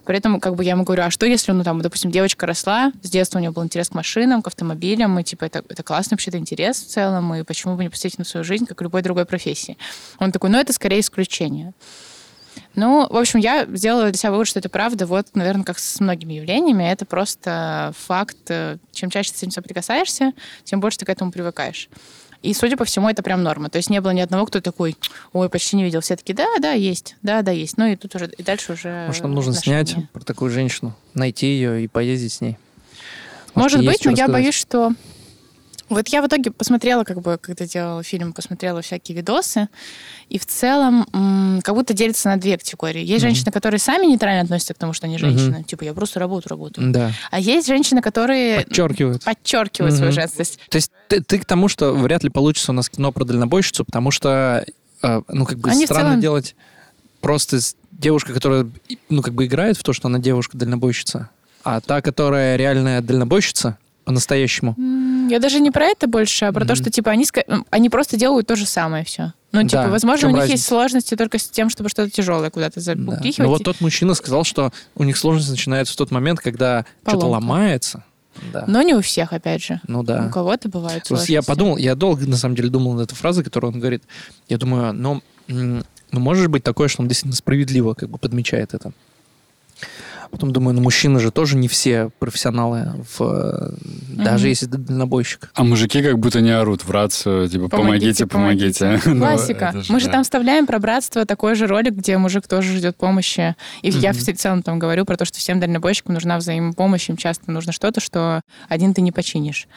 При этом как бы я ему говорю, а что если, ну там, допустим, девочка росла, с детства у нее был интерес к машинам, к автомобилям, и типа это, это классный вообще-то интерес в целом, и почему бы не посвятить на свою жизнь, как любой другой профессии. Он такой, ну это скорее исключение. Ну, в общем, я сделала для себя вывод, что это правда, вот, наверное, как с многими явлениями, это просто факт. э, Чем чаще ты с этим соприкасаешься, тем больше ты к этому привыкаешь. И, судя по всему, это прям норма. То есть не было ни одного, кто такой, ой, почти не видел. Все таки да, да, есть, да, да, есть. Ну и тут уже, и дальше уже
Может, нам нужно
отношения.
снять про такую женщину, найти ее и поездить с ней.
Может
есть
быть, но я
рассказать?
боюсь, что... Вот я в итоге посмотрела, как бы, когда делала фильм, посмотрела всякие видосы, и в целом м, как будто делится на две категории. Есть
Мгм.
женщины, которые сами нейтрально относятся к тому, что они женщины. Типа, я просто работаю, работаю.
Да.
А есть женщины, которые
Подчеркивают.
подчеркивают свою
Мгм.
женственность.
То есть ты, ты к тому, что вряд ли получится у нас кино про дальнобойщицу, потому что, э, ну, как бы
Они
странно
целом-
делать просто девушка, которая, ну, как бы играет в то, что она девушка-дальнобойщица, а та, которая реальная дальнобойщица по-настоящему.
М, Я даже не про это больше, а про то, что типа они, они просто делают то же самое все. Ну, типа,
Да,
возможно, у них
разница?
есть сложности только с тем, чтобы что-то тяжелое куда-то
Да.
запихивать.
Но вот тот мужчина сказал, что у них сложность начинается в тот момент, когда что-то ломается. Да.
Но не у всех, опять же.
Ну да.
У кого-то бывают
Просто я
сложности.
подумал, я долго, на самом деле, думал над этой фразой, которую он говорит. Я думаю, ну, ну, может быть такое, что он действительно справедливо как бы подмечает это. Потом думаю, ну, мужчины же тоже не все профессионалы, в, э, даже если ты дальнобойщик.
А мужики как будто не орут в рацию, типа, помогите, помогите. *laughs* Ну,
Классика.
это
Мы же
да.
там вставляем про братство такой же ролик, где мужик тоже ждет помощи. И я
Мгм.
в целом там говорю про то, что всем дальнобойщикам нужна взаимопомощь, им часто нужно что-то, что один ты не починишь.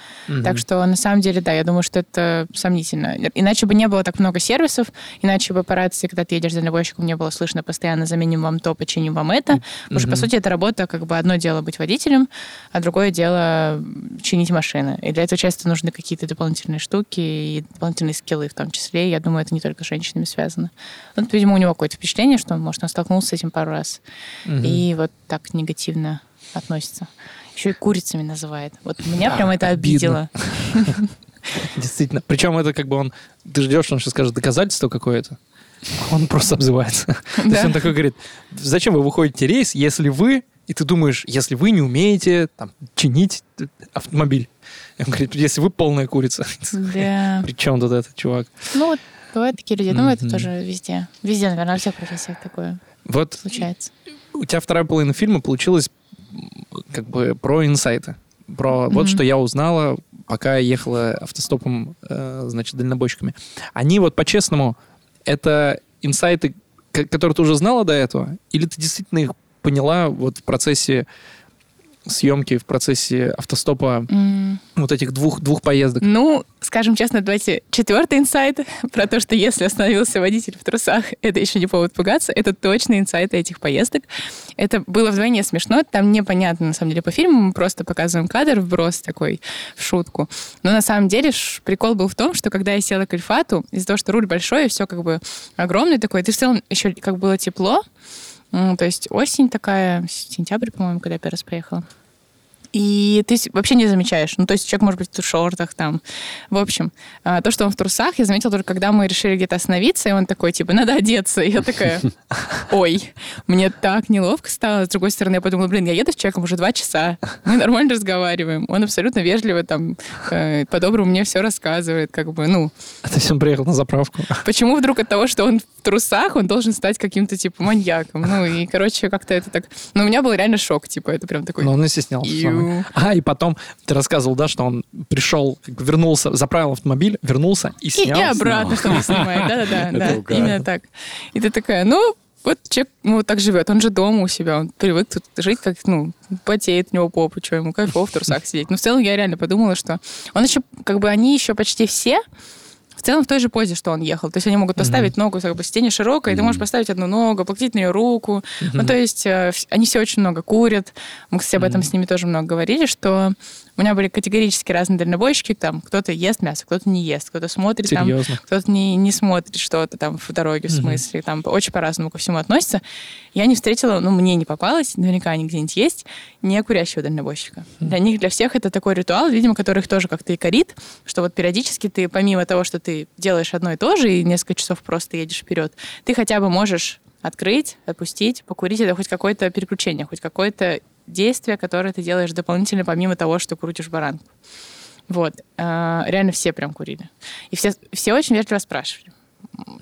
Так что, на самом деле, да, я думаю, что это сомнительно. Иначе бы не было так много сервисов, иначе бы по рации, когда ты едешь с дальнобойщиком, не было слышно постоянно «заменим вам то, починим вам это». Потому что, по сути, это работа, как бы одно дело быть водителем, а другое дело чинить машины. И для этого часто нужны какие-то дополнительные штуки и дополнительные скиллы в том числе. И Я думаю, это не только с женщинами связано. Вот, видимо, у него какое-то впечатление, что, может, он столкнулся с этим пару раз.
Мгм.
И вот так негативно относится. Еще и курицами называет. Вот меня
А,
прям это обидело. *laughs*
Действительно. Причем это как бы он... Ты ждешь, он сейчас скажет доказательство какое-то. Он просто обзывается. *laughs* То есть он такой говорит, зачем вы выходите рейс, если вы... И ты думаешь, если вы не умеете там, чинить автомобиль. Он говорит, если вы полная курица.
Да. *laughs*
При чем тут этот чувак?
Ну, вот Бывают такие люди. Ну, это тоже везде. Везде, наверное, во всех профессиях такое
Вот
случается.
у тебя вторая половина фильма получилась как бы про инсайты. Про вот
Мгм.
что я узнала, пока я ехала автостопом, э, значит, дальнобойщиками. Они вот по-честному, это инсайты, которые ты уже знала до этого? Или ты действительно их поняла вот в процессе съемки, в процессе автостопа
М,
вот этих двух, двух поездок?
Ну, скажем честно, давайте четвертый инсайт *laughs* про то, что если остановился водитель в трусах, это еще не повод пугаться. Это точно инсайты этих поездок. Это было вдвойне смешно. Там непонятно, на самом деле, по фильму. Мы просто показываем кадр, вброс такой в шутку. Но на самом деле прикол был в том, что когда я села к Альфату, из-за того, что руль большой, и все как бы огромный такой, ты в целом еще как было тепло, то есть осень такая, сентябрь, по-моему, когда я первый раз поехала. И ты вообще не замечаешь. Ну, то есть человек может быть в шортах там. В общем, а, то, что он в трусах, я заметила только, когда мы решили где-то остановиться, и он такой, типа, надо одеться. И я такая, *laughs* ой, мне так неловко стало. С другой стороны, я подумала, блин, я еду с человеком уже два часа. Мы нормально разговариваем. Он абсолютно вежливо там э, по-доброму мне все рассказывает. Как бы, ну,
То есть он приехал на заправку.
почему вдруг от того, что он в трусах, он должен стать каким-то, типа, маньяком? Ну, и, короче, как-то это так... Ну, у меня был реально шок, типа, это прям такой...
Но он не стеснялся. А, и потом ты рассказывал, да, что он пришел, вернулся, заправил автомобиль, вернулся и
И,
снял.
и обратно, *laughs* что он снимает. Да-да-да, именно так. И ты такая, ну, вот человек ну, так живет, он же дома у себя, он привык тут жить, как, ну, потеет у него попа, что ему кайфово в трусах сидеть. Но в целом я реально подумала, что он еще, как бы они еще почти все целом в той же позе, что он ехал. То есть они могут поставить ногу, как бы сиденье широкое, и ты можешь поставить одну ногу, покрутить на нее руку. Ну, то есть э, они все очень много курят. Мы, кстати, об этом с ними тоже много говорили, что у меня были категорически разные дальнобойщики. Там кто-то ест мясо, кто-то не ест, кто-то смотрит там кто-то не, не смотрит что-то там в дороге, в смысле, там очень по-разному ко всему относится. Я не встретила, ну, мне не попалось, наверняка они где-нибудь есть, не курящего дальнобойщика. Для них, для всех это такой ритуал, видимо, который их тоже как-то и корит, что вот периодически ты, помимо того, что ты делаешь одно и то же и несколько часов просто едешь вперед, ты хотя бы можешь открыть, отпустить, покурить. Это хоть какое-то переключение, хоть какое-то действие, которое ты делаешь дополнительно, помимо того, что крутишь баранку. Вот. А, Реально все прям курили. И все, все очень вежливо спрашивали.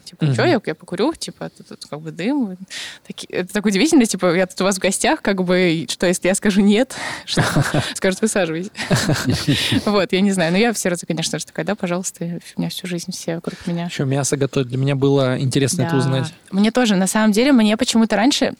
Типа, что, я, я покурю? Типа, тут, тут как бы дым. Таки- это так удивительно, типа, я тут у вас в гостях, как бы, что, если я скажу нет, *laughs* скажут, высаживайтесь. *laughs* Вот, я не знаю. Но я в сердце, конечно же, такая, да, пожалуйста, у меня всю жизнь все вокруг меня.
Еще мясо готовить. Для меня было интересно это узнать.
Мне тоже, на самом деле, мне почему-то раньше,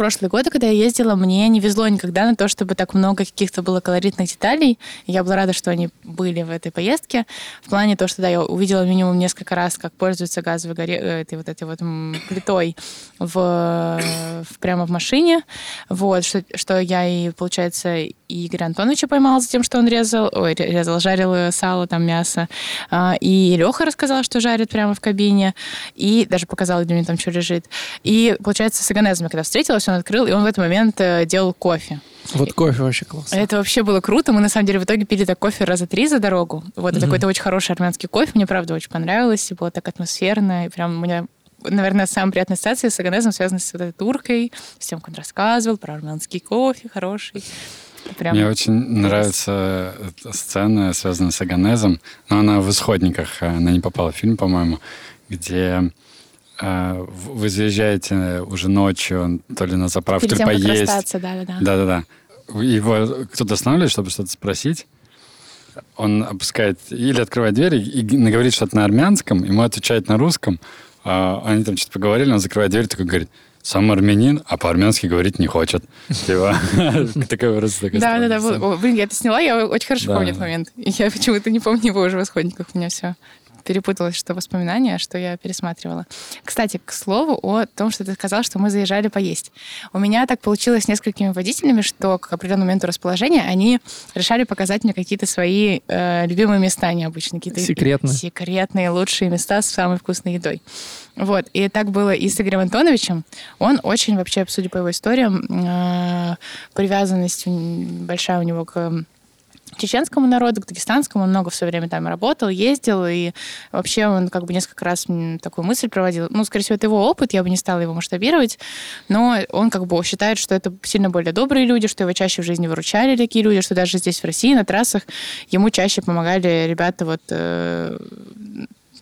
прошлые годы, когда я ездила, мне не везло никогда на то, чтобы так много каких-то было колоритных деталей. Я была рада, что они были в этой поездке. В плане то, что да, я увидела минимум несколько раз, как пользуются газовой горе... э, этой вот этой вот плитой в- прямо в машине. Вот, что, что я и, получается, и Игоря Антоновича поймала за тем, что он резал, ой, ре- резал, жарил сало, там, мясо. А, И Леха рассказал, что жарит прямо в кабине. И даже показал, где него там что лежит. И, получается, с Иганезом я когда встретилась, он открыл, и он в этот момент э, делал кофе.
Вот кофе вообще классно.
Это вообще было круто. Мы, на самом деле, в итоге пили так кофе раза три за дорогу. Вот,
Мгм.
какой-то очень хороший армянский кофе. Мне, правда, очень понравилось. И было так атмосферно. И прям у меня наверное, самая приятная ассоциация с Аганезом связана с вот этой туркой, с тем, как он рассказывал про армянский кофе хороший. Прям...
Мне очень нравится сцена, связанная с Аганезом, но она в «Исходниках», она не попала в фильм, по-моему, где э, вы заезжаете уже ночью, то ли на заправку,
Перед тем, как
поесть.
расстаться, да-да-да.
Да-да-да. Его кто-то останавливает, чтобы что-то спросить. Он опускает или открывает дверь и, и говорит что-то на армянском, ему отвечает на русском. А, они там что-то поговорили, он закрывает дверь, такой говорит, сам армянин, а по-армянски говорить не хочет. Типа, *laughs* такая
Да, да, да. Блин, я это сняла, я очень хорошо помню этот момент. Я почему-то не помню его уже в исходниках. У меня все перепуталось, что воспоминания, что я пересматривала. Кстати, к слову о том, что ты сказал, что мы заезжали поесть. У меня так получилось с несколькими водителями, что к определенному моменту расположения они решали показать мне какие-то свои э, любимые места необычные. Какие-то
Секретные.
Секретные, лучшие места с самой вкусной едой. Вот. И так было и с Игорем Антоновичем. Он очень, вообще, судя по его историям, э, привязанность большая у него к чеченскому народу, к дагестанскому. Он много все время там работал, ездил, и вообще он как бы несколько раз такую мысль проводил. Ну, скорее всего, это его опыт, я бы не стала его масштабировать, но он как бы считает, что это сильно более добрые люди, что его чаще в жизни выручали такие люди, что даже здесь, в России, на трассах, ему чаще помогали ребята вот э,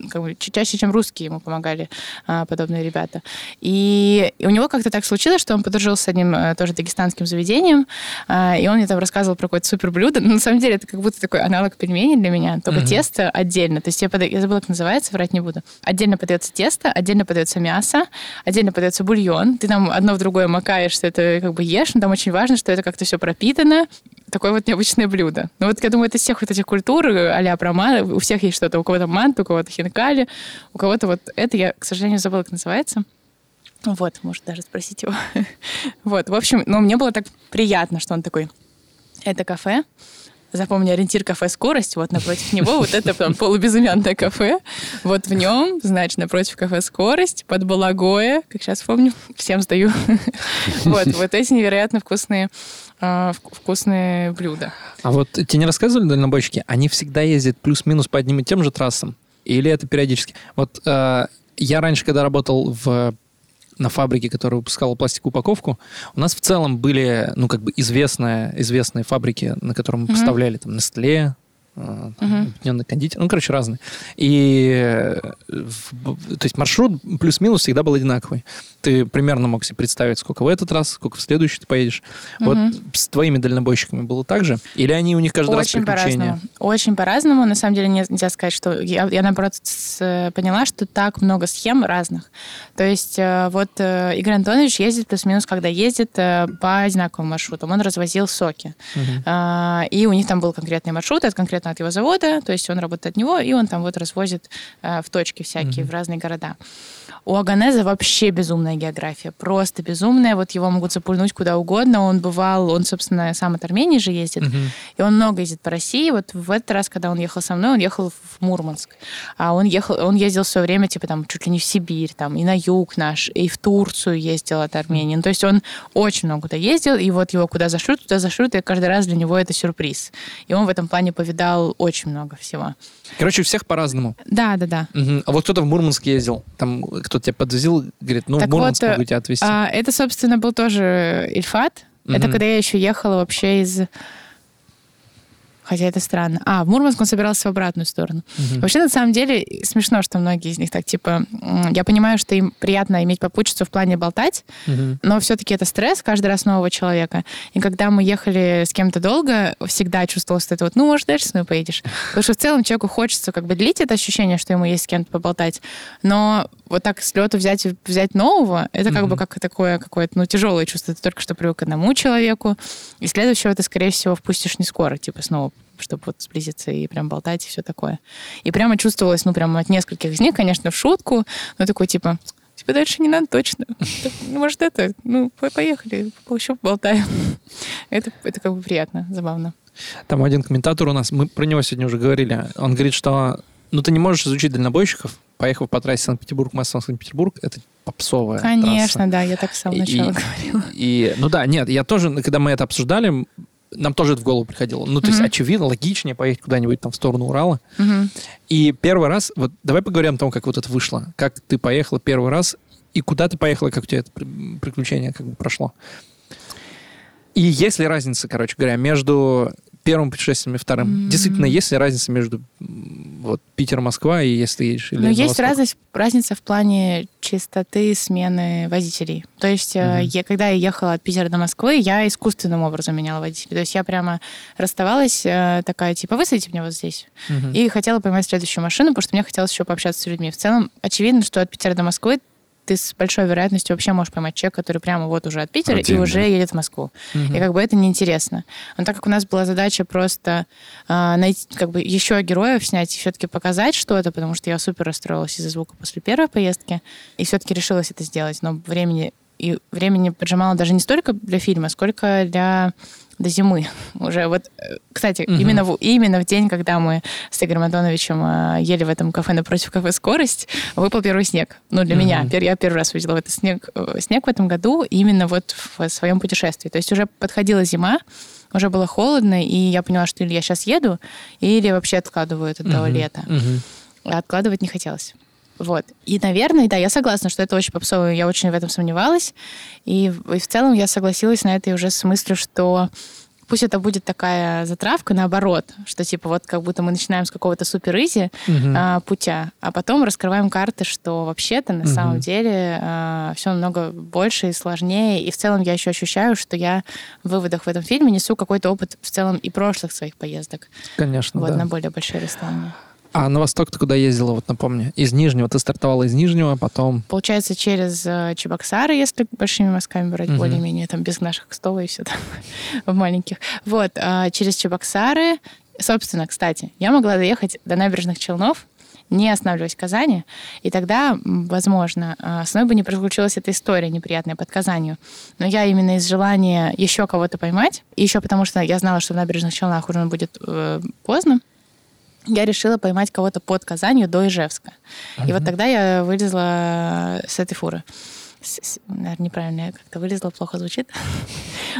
как бы чаще, чем русские ему помогали а, подобные ребята. И, и у него как-то так случилось, что он подружился с одним а, тоже дагестанским заведением, а, и он мне там рассказывал про какое-то супер блюдо. Но *laughs* на самом деле это как будто такой аналог пельменей для меня, только mm-hmm. тесто отдельно. То есть я, подаю, я забыла, как называется, врать не буду. Отдельно подается тесто, отдельно подается мясо, отдельно подается бульон. Ты там одно в другое макаешь, что это как бы ешь, но там очень важно, что это как-то все пропитано. Такое вот необычное блюдо. Ну вот я думаю, это из всех вот этих культур, а-ля про у всех есть что-то. У кого-то мант, у кого-то хинкали, у кого-то вот это, я, к сожалению, забыла, как называется. Вот, может даже спросить его. *laughs* вот, в общем, но мне было так приятно, что он такой, это кафе, запомни ориентир кафе «Скорость», вот напротив него вот это там полубезымянное кафе, вот в нем, значит, напротив кафе «Скорость», под Балагое, как сейчас помню, всем сдаю, вот, вот эти невероятно вкусные э, вкусные блюда.
А вот тебе не рассказывали дальнобойщики, они всегда ездят плюс-минус по одним и тем же трассам? Или это периодически? Вот э, я раньше, когда работал в на фабрике, которая выпускала пластиковую упаковку, у нас в целом были, ну, как бы известные, известные фабрики, на которых мы mm-hmm. поставляли там Nestle, Uh -huh. кондитер, ну, короче, разные. И э, то есть маршрут плюс-минус всегда был одинаковый. Ты примерно мог себе представить, сколько в этот раз, сколько в следующий ты поедешь. Uh-huh. Вот с твоими дальнобойщиками было так же? Или они у них каждый
Очень
раз приключения?
По-разному. Очень по-разному. На самом деле нельзя сказать, что... Я, я наоборот, с, поняла, что так много схем разных. То есть э, вот э, Игорь Антонович ездит плюс-минус, когда ездит по одинаковым маршрутам. Он развозил соки. Uh-huh. И у них там был конкретный маршрут, это конкретно от его завода, то есть он работает от него, и он там вот развозит э, в точки всякие, mm-hmm. в разные города. У Аганеза вообще безумная география, просто безумная. Вот его могут запульнуть куда угодно. Он бывал, он, собственно, сам от Армении же ездит, uh-huh. и он много ездит по России. Вот в этот раз, когда он ехал со мной, он ехал в Мурманск. А он ехал, он ездил все время, типа, там, чуть ли не в Сибирь, там, и на юг наш, и в Турцию ездил от Армении. Ну, то есть он очень много куда ездил, и вот его куда зашлют, туда зашлют, и каждый раз для него это сюрприз. И он в этом плане повидал очень много всего.
Короче, у всех по-разному.
Да, да, да.
Угу. А вот кто-то в Мурманск ездил, там кто-то тебя подвозил, говорит, ну, так в Мурманск вот, могу тебя отвезти.
А, это, собственно, был тоже Ильфат. Угу. Это когда я еще ехала вообще из Хотя это странно. А, в Мурманск он собирался в обратную сторону. Угу. Вообще, на самом деле, смешно, что многие из них так, типа, я понимаю, что им приятно иметь попутчицу в плане болтать, угу. но все-таки это стресс каждый раз нового человека. И когда мы ехали с кем-то долго, всегда чувствовалось это вот, ну, может, дальше с мной поедешь. Потому что в целом человеку хочется как бы длить это ощущение, что ему есть с кем-то поболтать, но вот так с лету взять, взять нового, это как mm-hmm. бы как такое какое-то, ну, тяжелое чувство. Ты только что привык к одному человеку, и следующего ты, скорее всего, впустишь не скоро, типа, снова чтобы вот сблизиться и прям болтать и все такое. И прямо чувствовалось, ну, прям от нескольких из них, конечно, в шутку, но такой, типа, тебе дальше не надо точно. Ну, может, это, ну, поехали, еще болтаем. *laughs* Это, это как бы приятно, забавно.
Там один комментатор у нас, мы про него сегодня уже говорили, он говорит, что ну, ты не можешь изучить дальнобойщиков, поехав по трассе Санкт-Петербург, Москва, Санкт-Петербург, это попсовая
Конечно,
трасса.
да, я так с самого начала
и, говорила. И, ну да, нет, я тоже, когда мы это обсуждали, нам тоже это в голову приходило. Ну, то mm-hmm. есть, очевидно, логичнее поехать куда-нибудь там в сторону Урала. Mm-hmm. И первый раз, вот давай поговорим о том, как вот это вышло. Как ты поехала первый раз, и куда ты поехала, как у тебя это приключение как бы прошло. И есть ли разница, короче говоря, между первым путешествием и вторым. Mm-hmm. Действительно, есть ли разница между вот, Питер-Москва и если ты едешь? Или
ну, есть разница, разница в плане частоты смены водителей. То есть, mm-hmm. я, когда я ехала от Питера до Москвы, я искусственным образом меняла водителей. То есть я прямо расставалась э, такая, типа, высадите меня вот здесь. Mm-hmm. И хотела поймать следующую машину, потому что мне хотелось еще пообщаться с людьми. В целом, очевидно, что от Питера до Москвы ты с большой вероятностью вообще можешь поймать человека, который прямо вот уже от Питера Один, и уже да. едет в Москву. Угу. И как бы это неинтересно. Но так как у нас была задача просто э, найти, как бы еще героев снять и все-таки показать что-то, потому что я супер расстроилась из-за звука после первой поездки, и все-таки решилась это сделать. Но времени и времени поджимало даже не столько для фильма, сколько для до зимы уже. Вот, э, кстати, угу. именно, в, именно в день, когда мы с Игорем Антоновичем э, ели в этом кафе напротив кафе «Скорость», выпал первый снег. Ну, для угу. меня. Я первый раз увидела этот снег, э, снег в этом году именно вот в своем путешествии. То есть уже подходила зима, уже было холодно, и я поняла, что или я сейчас еду, или вообще откладываю это до угу. лета. Угу. А откладывать не хотелось. Вот. И, наверное, да, я согласна, что это очень попсово, я очень в этом сомневалась. И, и в целом я согласилась на это уже с мыслью, что пусть это будет такая затравка наоборот, что типа вот как будто мы начинаем с какого-то супер изи
Мгм.
а, путя, а потом раскрываем карты, что вообще-то на
Мгм.
самом деле все намного больше и сложнее. И в целом я еще ощущаю, что я в выводах в этом фильме несу какой-то опыт в целом и прошлых своих поездок.
Конечно,
вот
да.
на более большие расстояния.
А на восток ты куда ездила, вот напомни? Из Нижнего. Ты стартовала из Нижнего, а потом...
Получается, через э, Чебоксары, если большими мазками брать,
Мгм.
более-менее, там без наших кстова и все там *laughs* в маленьких. Вот, а, через Чебоксары, собственно, кстати, я могла доехать до набережных Челнов, не останавливаясь в Казани, и тогда, возможно, а, со мной бы не приключилась эта история неприятная под Казанью. Но я именно из желания еще кого-то поймать, и еще потому что я знала, что в набережных Челнах уже будет э, поздно, я решила поймать кого-то под Казанью до Ижевска. И вот тогда я вылезла с этой фуры. Наверное, неправильно я как-то вылезла, плохо звучит. *laughs*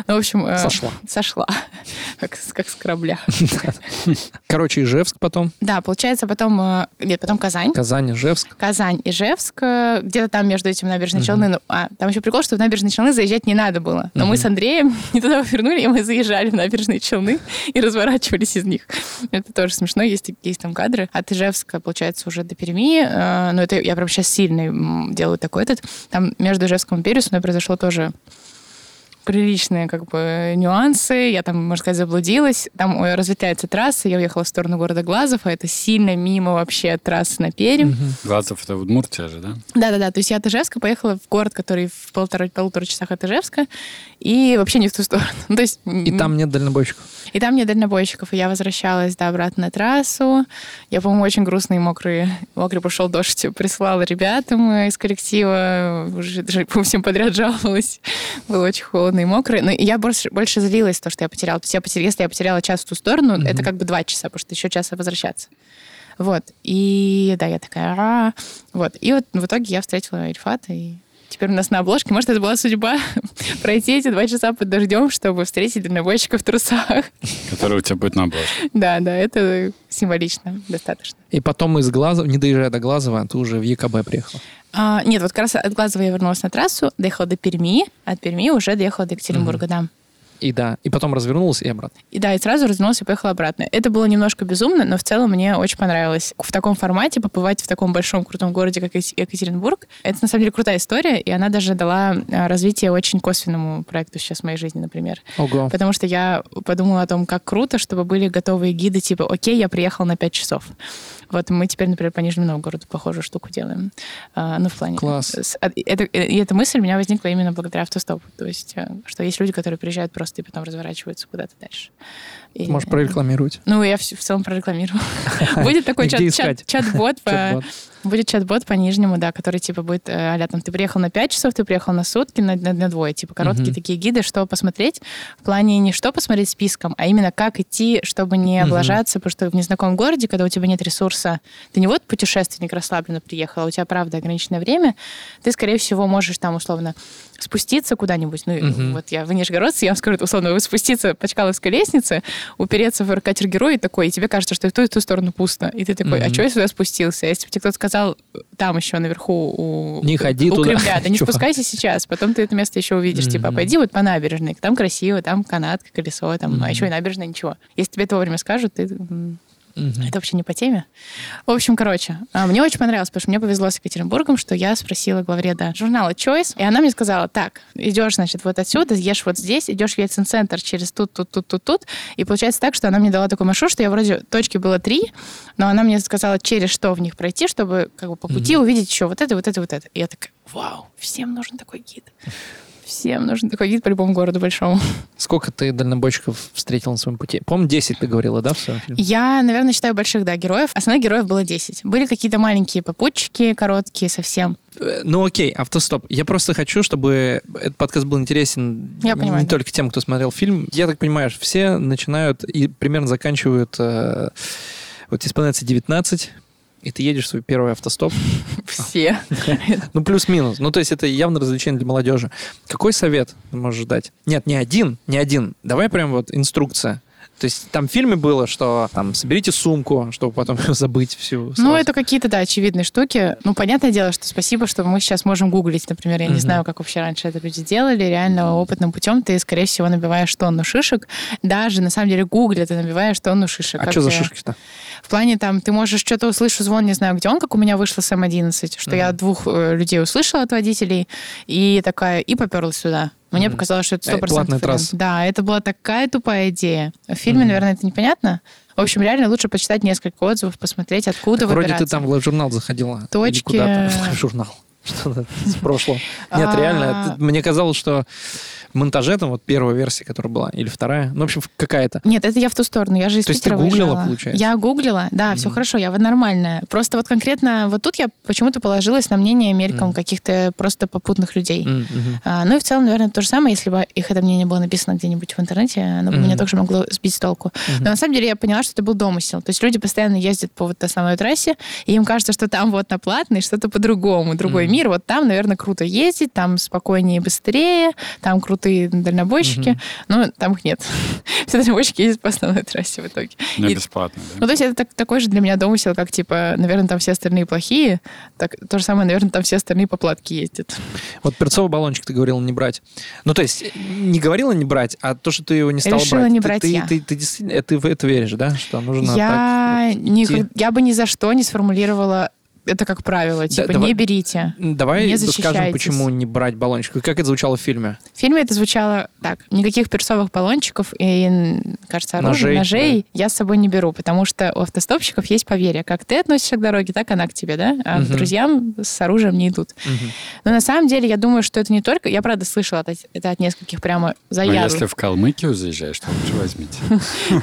Ну, в общем... э,
Сошла.
Сошла. *laughs* Как, с- как с корабля. *laughs*
Короче, Ижевск потом.
Да, получается, потом... э, Нет, потом Казань.
Казань, Ижевск.
Казань, Ижевск, э, где-то там между этими набережные Челны. Ну, а, там еще прикол, что в набережные Челны заезжать не надо было. Но мы с Андреем не туда повернули, и мы заезжали в набережные Челны и разворачивались из них. Это тоже смешно, есть, есть там кадры. От Ижевска, получается, уже до Перми. Но это я прям сейчас сильно делаю такой этот. Там между Ижевском и Перью со мной произошло тоже приличные как бы нюансы. Я там, можно сказать, заблудилась. Там разветвляется трасса. Я уехала в сторону города Глазов, а это сильно мимо вообще трассы на Пермь.
Глазов это Удмуртия же, да?
Да-да-да, то есть я от Ижевска поехала в город, который в полтора, полутора часах от Ижевска, и вообще не в ту сторону. Ну, *laughs* то есть,
И там нет дальнобойщиков.
и там нет дальнобойщиков, и я возвращалась, да, обратно на трассу. Я, по-моему, очень грустный и мокрый. Мокрый пошел дождь, *laughs* прислала ребятам из коллектива, уже всем подряд *laughs* жаловалась. Было очень холодно и мокро. Но я больше, больше злилась, то, что я потеряла. То есть я потеряла, если я потеряла час в ту сторону, это как бы два часа, потому что еще час возвращаться. Вот. И да, я такая, «Ра». вот. И вот в итоге я встретила Ильфата, и теперь у нас на обложке. Может, это была судьба *laughs* пройти эти два часа под дождем, чтобы встретить дальнобойщика в трусах.
Который у тебя будет на обложке. *laughs*
Да, да, это символично достаточно.
И потом из Глазова, не доезжая до Глазова, ты уже в ЕКБ приехал.
А, нет, вот как раз от Глазова я вернулась на трассу, доехала до Перми, от Перми уже доехала до Екатеринбурга, да.
И да, и потом развернулась и обратно.
И да, и сразу развернулась и поехала обратно. Это было немножко безумно, но в целом мне очень понравилось. В таком формате побывать в таком большом крутом городе, как Ек- Екатеринбург, это на самом деле крутая история, и она даже дала а, развитие очень косвенному проекту сейчас в моей жизни, например.
Ого.
Потому что я подумала о том, как круто, чтобы были готовые гиды, типа, окей, я приехал на 5 часов. Вот мы теперь, например, по Нижнему Новгороду похожую штуку делаем. А, ну, в плане...
Класс.
это- и эта мысль у меня возникла именно благодаря автостопу. То есть, э, что есть люди, которые приезжают просто и потом разворачиваются куда-то дальше. И-
Ты можешь прорекламировать.
Ну, я в, в целом прорекламирую. *laughs* Будет такой чат-бот. Будет чат-бот по нижнему, да, который типа будет э, а там ты приехал на 5 часов, ты приехал на сутки, на, на, на двое. Типа короткие
Мгм.
такие гиды, что посмотреть. В плане не что посмотреть списком, а именно как идти, чтобы не облажаться, потому что в незнакомом городе, когда у тебя нет ресурса, ты не вот путешественник расслабленно приехал, а у тебя, правда, ограниченное время, ты, скорее всего, можешь там условно спуститься куда-нибудь. Ну, и
Мгм.
вот я в Нижегородце, я вам скажу, условно, вы спуститься по Чкаловской лестнице, упереться в катер герой такой, и тебе кажется, что и в ту, и в ту сторону пусто. И ты такой, а
Мгм.
что я сюда спустился? А Если бы тебе кто-то сказал, там еще наверху у,
Не ходи
у
туда,
Кремля, да не *laughs*
чувак.
спускайся сейчас, потом ты это место еще увидишь. Типа, пойди вот по набережной, там красиво, там канат, колесо, там,
Мгм.
а еще и набережная, ничего. Если тебе это вовремя скажут, ты
Мгм.
это вообще не по теме. В общем, короче, а, мне очень понравилось, потому что мне повезло с Екатеринбургом, что я спросила главреда журнала Choice, и она мне сказала, так, идешь, значит, вот отсюда, ешь вот здесь, идешь в Ельцин-центр через тут, тут, тут, тут, тут. И получается так, что она мне дала такой маршрут, что я вроде, точки было три, но она мне сказала, через что в них пройти, чтобы как бы по пути увидеть еще вот это, вот это, вот это. И я такая, вау, всем нужен такой гид. Всем нужен такой гид по любому городу большому.
Сколько ты дальнобойщиков встретил на своем пути? По-моему, 10 ты говорила, да, в своем фильме?
Я, наверное, считаю больших, да, героев. Основных героев было 10. Были какие-то маленькие попутчики, короткие совсем.
Э, Ну окей, автостоп. Я просто хочу, чтобы этот подкаст был интересен
Я
не
понимаю, да.
только тем, кто смотрел фильм. Я так понимаю, все начинают и примерно заканчивают... э, вот исполняется 19, и ты едешь в свой первый автостоп. *laughs*
Все. *laughs*
Ну, плюс-минус. Ну, то есть это явно развлечение для молодежи. Какой совет можешь дать? Нет, не один, не один. Давай прям вот инструкция. То есть там в фильме было, что там соберите сумку, чтобы потом *laughs* забыть всю.
Ну,
сразу.
это какие-то, да, очевидные штуки. Ну, понятное дело, что спасибо, что мы сейчас можем гуглить, например. Я не
Мгм.
знаю, как вообще раньше это люди делали. Реально опытным путем ты, скорее всего, набиваешь тонну шишек. Даже, на самом деле, гугля ты набиваешь тонну шишек.
А
Как
что за шишки-то?
В плане там, ты можешь что-то услышать, звон, не знаю, где он, как у меня вышло с М11, что я двух э, людей услышала от водителей, и такая, и поперлась сюда. Мне
Мгм.
показалось, что это
Э,
100%
платная
вариант.
трасса.
Да, это была такая тупая идея. В фильме,
Мгм.
наверное, это непонятно. В общем, реально лучше почитать несколько отзывов, посмотреть, откуда
Так вроде ты там в журнал заходила. Или
Точки.
куда-то в *laughs* журнал. Что-то с прошлого. *laughs* Нет,
А.
реально, это- мне казалось, что монтаже там вот первая версия, которая была, или вторая, ну, в общем, какая-то.
Нет, это я в ту сторону. Я же из
То есть ты гуглила,
выезжала.
получается?
Я гуглила, да, все
Мгм.
хорошо, я вот нормальная. Просто вот конкретно вот тут я почему-то положилась на мнение мельком
Мгм.
каких-то просто попутных людей.
Мгм.
А, ну и в целом, наверное, то же самое, если бы их это мнение было написано где-нибудь в интернете, оно бы
Мгм.
меня также могло сбить с толку.
Мгм.
Но на самом деле я поняла, что это был домысел. То есть люди постоянно ездят по вот основной трассе, и им кажется, что там вот на платной что-то по-другому, другой
Мгм.
мир. Вот там, наверное, круто ездить, там спокойнее и быстрее, там крутые дальнобойщики.
Мгм.
Но там их нет. *laughs* Все дальнобойщики ездят по основной трассе в итоге.
Ну,
И-
бесплатно,
ну,
да?
то есть это так- такой же для меня домысел, как, типа, наверное, там все остальные плохие. Так, то же самое, наверное, там все остальные по платке ездят.
Вот перцовый баллончик ты говорила не брать. Ну, то есть, не говорила не брать, а то, что ты его не стала
Решила
брать.
не
ты,
брать
ты,
я.
Ты, ты действительно, э, ты в это веришь, да? Что нужно
я,
так
ни-
идти?
я бы ни за что не сформулировала это как правило. Типа,
давай-
не берите.
Давай
Не
скажем, почему не брать баллончик. Как это звучало в фильме?
В фильме это звучало так. Никаких перцовых баллончиков и, кажется, оружия,
Ножей,
ножей, я с собой не беру, потому что у автостопщиков есть поверье. Как ты относишься к дороге, так она к тебе, да? А к
Мгм.
друзьям с оружием не идут.
Мгм.
Но на самом деле я думаю, что это не только... Я, правда, слышала это, это от нескольких прямо
Но
заядлых.
если в Калмыкию заезжаешь, то лучше возьмите. *laughs*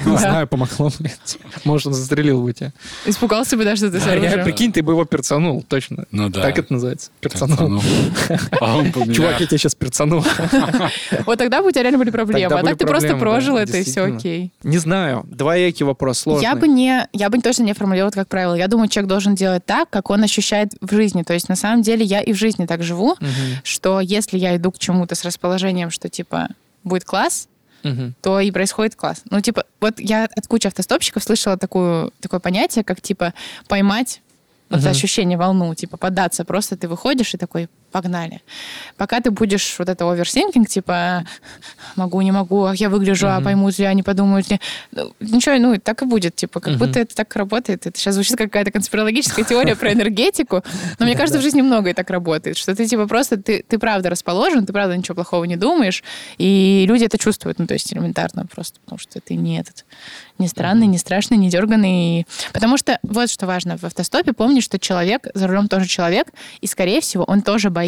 Не
Да.
знаю, помогло, блядь. Может, он застрелил бы тебя.
Испугался бы даже, что ты с
Да, я,
оружием.
прикинь, ты бы его перцанул, точно.
Ну да.
Так это называется. Перцанул. *laughs*
А
Чувак, я тебя сейчас перцанул. *laughs*
Вот тогда бы у тебя реально были проблемы. А так ты просто прожил это, и все окей.
Не знаю. Двоякий вопрос, сложный.
Я бы не, я бы точно не формулировала это как правило. Я думаю, человек должен делать так, как он ощущает в жизни. То есть на самом деле я и в жизни так живу, что если я иду к чему-то с расположением, что типа будет класс,
Мгм.
то и происходит класс. Ну, типа, вот я от кучи автостопщиков слышала такую, такое понятие, как, типа, поймать вот
Мгм.
ощущение, волну, типа, податься. Просто ты выходишь и такой, погнали. Пока ты будешь вот это overthinking, типа, могу, не могу, а я выгляжу, а
Мгм.
поймут ли, а не подумают ли. Ну, Ничего, ну, так и будет, типа, как
Мгм.
будто это так работает. Это сейчас звучит как какая-то конспирологическая теория про энергетику, но мне кажется, в жизни многое так работает, что ты, типа, просто, ты, ты правда расположен, ты правда ничего плохого не думаешь, и люди это чувствуют, ну, то есть элементарно просто, потому что ты не этот, не странный, не страшный, не дерганный. Потому что вот что важно в автостопе, помни, что человек за рулем тоже человек, и, скорее всего, он тоже боится.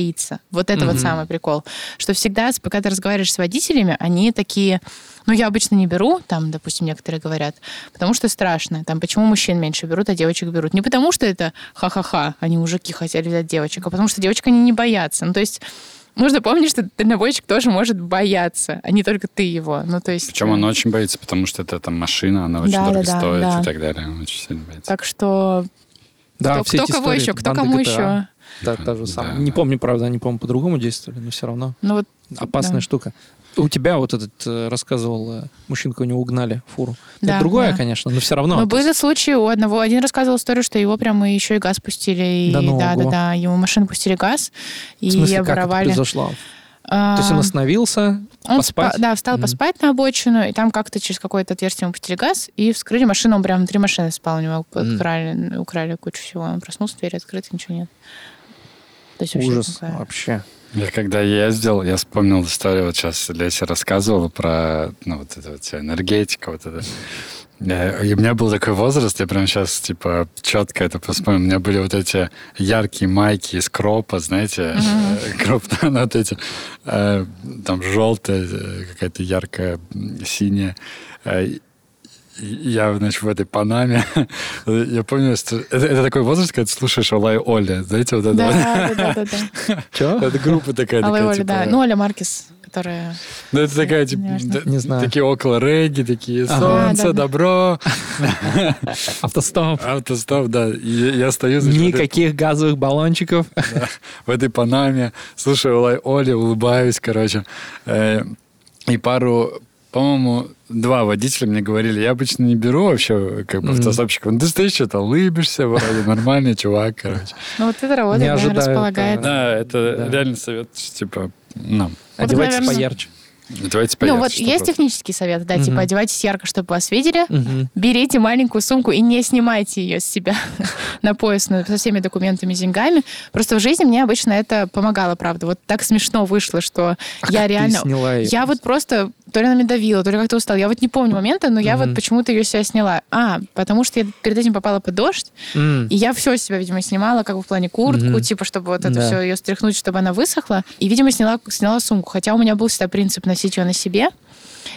Вот это
Мгм.
вот самый прикол. Что всегда, пока ты разговариваешь с водителями, они такие, ну, я обычно не беру, там, допустим, некоторые говорят, потому что страшно. Там, почему мужчин меньше берут, а девочек берут? Не потому что это ха-ха-ха, они мужики хотели взять девочек, а потому что девочек они не боятся. Ну, то есть нужно помнить, что дальнобойщик тоже может бояться, а не только ты его. Ну, то есть...
Причем он очень боится, потому что это там машина, она очень
Да,
дорого
да,
стоит
да.
и так далее. Он очень сильно боится.
Так что
Да,
кто,
все
кто
эти
кого
истории,
еще, кто кому
GTA.
еще?
Да, та же самая.
Да,
Не
да.
помню, правда, они, по-моему, по-другому действовали, но все равно
Ну, вот
опасная
Да.
штука. У тебя вот этот э, рассказывал э, мужчинка, у него угнали фуру.
Да,
это другое,
да.
конечно, но все равно.
Но были случаи у одного. Один рассказывал историю, что его прямо еще и газ пустили. И,
Да ну,
да, да,
ого.
да. Ему машину пустили газ и
в смысле, как это
оборовали.
произошло?
А,
То есть он остановился,
он
поспать?
спа- да, встал
Мгм.
поспать на обочину, и там как-то через какое-то отверстие ему пустили газ, и вскрыли машину, он прямо внутри машины спал, у него
М.
украли, украли кучу всего. Он проснулся, дверь открыта, ничего нет. То есть вообще
Ужас
такая-
вообще.
Я когда ездил, я вспомнил историю, вот сейчас Леся рассказывала про, ну, вот это вот вся энергетика, вот это. Э, И у меня был такой возраст, я прям сейчас, типа, четко это вспомнил. У меня были вот эти яркие майки из кропа, знаете, э, кроп, ну, вот эти, э, там, желтая, какая-то яркая, синяя. Я, значит, в этой Панаме. *laughs* Я помню, что это, это такой возраст, когда ты слушаешь Олай Оля. Знаете, вот это.
Да, да, да, да. *laughs*
Че?
Это группа такая. Такая,
Оля,
типа,
да. Ну, Оля Маркес, которая...
Ну, это такая, типа,
Не знаю.
такие около регги, такие солнце, добро, *laughs*
Автостоп.
автостоп, да. Я стою,
Никаких газовых баллончиков.
в этой Панаме, слушаю Олай Оли, улыбаюсь, короче. Э, И пару по-моему, два водителя мне говорили, я обычно не беру вообще как бы
Мгм.
автостопщиков. Ну, ты стоишь, что-то улыбишься, вроде нормальный чувак, короче.
Ну, вот это
ожидаю
располагает.
Да, это реально совет, типа, нам.
Одевайтесь поярче.
Давайте
Ну,
поярче,
вот есть
просто.
технический совет, да,
Мгм.
типа одевайтесь ярко, чтобы вас видели,
Мгм.
берите маленькую сумку и не снимайте ее с себя *laughs* на пояс ну, со всеми документами, деньгами. Просто в жизни мне обычно это помогало, правда. Вот так смешно вышло, что *laughs*
А
я
как ты
реально... Я вот просто то ли она меня давила, то ли как-то устала. Я вот не помню момента, но я
Мгм.
вот почему-то ее себя сняла. А, потому что я перед этим попала под дождь,
М.
и я все с себя, видимо, снимала, как бы в плане куртку,
Мгм.
типа, чтобы вот это
Да.
все ее стряхнуть, чтобы она высохла. И, видимо, сняла, сняла сумку. Хотя у меня был всегда принцип носить ее на себе.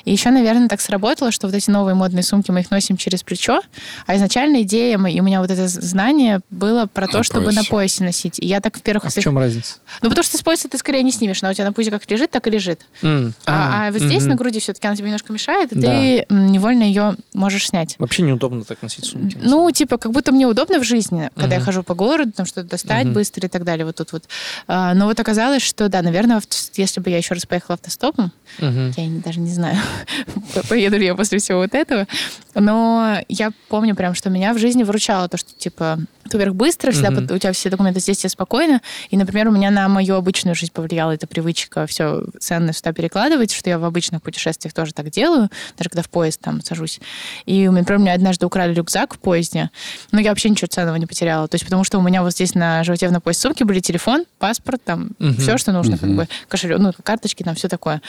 И еще, наверное, так сработало, что вот эти новые модные сумки мы их носим через плечо, а изначально идея, и у меня вот это знание было про то,
На
чтобы
поясе.
на поясе носить. И я так в первых...
А в чем разница?
Ну, потому что с пояса ты скорее не снимешь, она у тебя на пузе как лежит, так и лежит.
М.
А, а вот здесь
мгм.
на груди все-таки она тебе немножко мешает, и
Да.
ты невольно ее можешь снять.
Вообще неудобно так носить сумки.
Ну, типа, как будто мне удобно в жизни, когда я хожу по городу, там что-то достать
Мгм.
быстро и так далее, вот тут вот. А, но вот оказалось, что, да, наверное, если бы я еще раз поехала автостопом,
Мгм.
я даже не знаю, *laughs* поеду ли я после всего вот этого, но я помню прям, что меня в жизни выручало то, что, типа, ты, во-первых, быстро, всегда под- у тебя все документы здесь, тебе спокойно, и, например, у меня на мою обычную жизнь повлияла эта привычка все ценное сюда перекладывать, что я в обычных путешествиях тоже так делаю, даже когда в поезд там сажусь. И, например, у меня однажды украли рюкзак в поезде, но я вообще ничего ценного не потеряла. То есть потому что у меня вот здесь на животе в пояс сумки были телефон, паспорт, там,
Мгм.
все, что нужно, как
Мгм.
бы, кошелек, ну, карточки, там, все такое.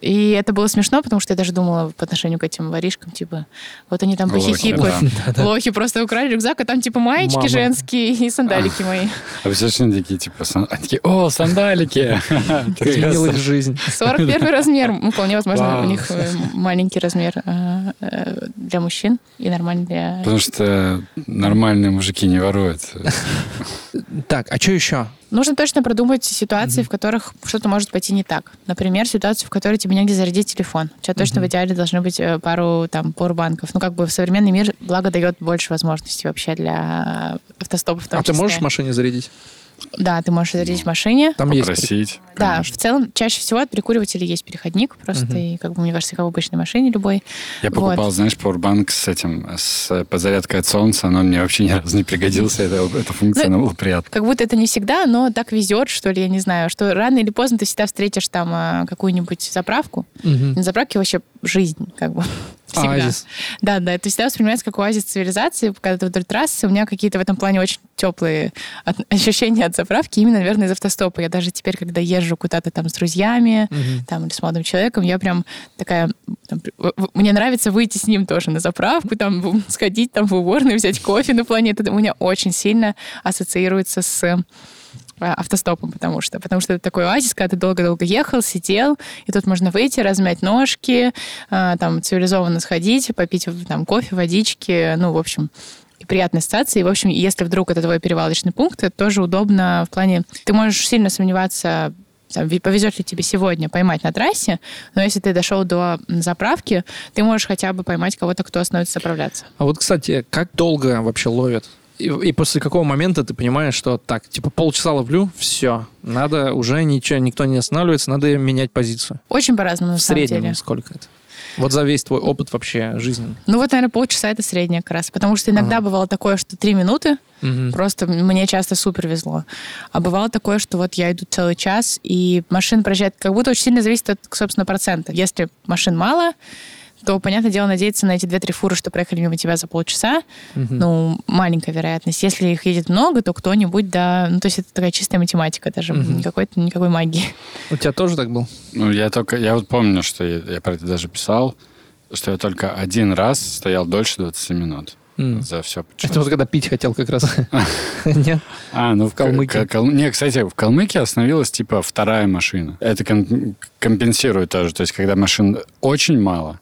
И это было смешно, потому что я даже думала по отношению к этим воришкам, типа, вот они там
Лохи,
похихикают.
да.
Лохи просто украли рюкзак, а там типа маечки
Мама.
женские и сандалики мои.
А представляешь, они такие, типа, такие, о, сандалики! *laughs*
Изменил их жизнь.
41 размер. Ну, вполне возможно, у них э, маленький размер э, э, для мужчин и нормальный для...
Потому что нормальные мужики не воруют.
Так, а что еще?
Нужно точно продумать ситуации, в которых что-то может пойти не так. Например, ситуацию, в которой тебе негде зарядить телефон. У тебя точно в идеале должны быть э, пару там пауэрбанков. Ну, как бы современный мир, благо, дает больше возможностей вообще для автостопов в том
А ты
числе.
можешь в машине зарядить?
Да, ты можешь зарядить в машине.
Там есть.
Попросить.
Да,
конечно.
в целом чаще всего от прикуривателей есть переходник просто,
Мгм.
и как бы мне кажется, как в обычной машине любой.
Я
Вот.
покупал, знаешь, пауэрбанк с этим, с подзарядкой от солнца, но мне вообще ни разу не пригодился. Это, эта функция,
Ну,
она была приятна.
Как будто это не всегда, но так везет, что ли, я не знаю, что рано или поздно ты всегда встретишь там э, какую-нибудь заправку.
Мгм.
На заправке вообще жизнь, как бы. Всегда.
Оазис.
Да, да, это всегда воспринимается как оазис цивилизации, когда ты вдоль трассы. У меня какие-то в этом плане очень теплые от- *laughs* ощущения от заправки, именно, наверное, из автостопа. Я даже теперь, когда езжу куда-то там с друзьями,
Мгм.
там, или с молодым человеком, я прям такая... там, мне нравится выйти с ним тоже на заправку, там, сходить там в уборную, взять кофе на плане. Это у меня очень сильно ассоциируется с автостопом, потому что, потому что это такой оазис, когда ты долго-долго ехал, сидел, и тут можно выйти, размять ножки, а, там, цивилизованно сходить, попить там кофе, водички, ну, в общем, и приятная ассоциация. И, в общем, если вдруг это твой перевалочный пункт, это тоже удобно в плане... Ты можешь сильно сомневаться, там, повезет ли тебе сегодня поймать на трассе, но если ты дошел до заправки, ты можешь хотя бы поймать кого-то, кто остановится заправляться.
А вот, кстати, как долго вообще ловят? И, и после какого момента ты понимаешь, что так, типа полчаса ловлю, все, надо уже ничего, никто не останавливается, надо менять позицию.
Очень по-разному,
В среднем
деле.
сколько это? Вот за весь твой опыт вообще жизненный.
Ну вот, наверное, полчаса это среднее как раз. Потому что иногда
Ага.
бывало такое, что три минуты,
Мгм.
просто мне часто супер везло. А бывало такое, что вот я иду целый час, и машин проезжает, как будто очень сильно зависит от, собственно, процента. Если машин мало, то, понятное дело, надеяться на эти две-три фуры, что проехали мимо тебя за полчаса,
Мгм.
ну, маленькая вероятность. Если их едет много, то кто-нибудь, да... Ну, то есть это такая чистая математика даже,
Мгм.
никакой, никакой магии.
У тебя тоже так был?
Ну, я только... Я вот помню, что я, я про это даже писал, что я только один раз стоял дольше 20 минут
М.
за все
Это вот когда пить хотел как раз. *laughs* Нет?
А, ну в
Калмыкии.
Кал- Кал- Не, кстати, в Калмыкии остановилась типа вторая машина. Это ком- компенсирует тоже. То есть, когда машин очень мало,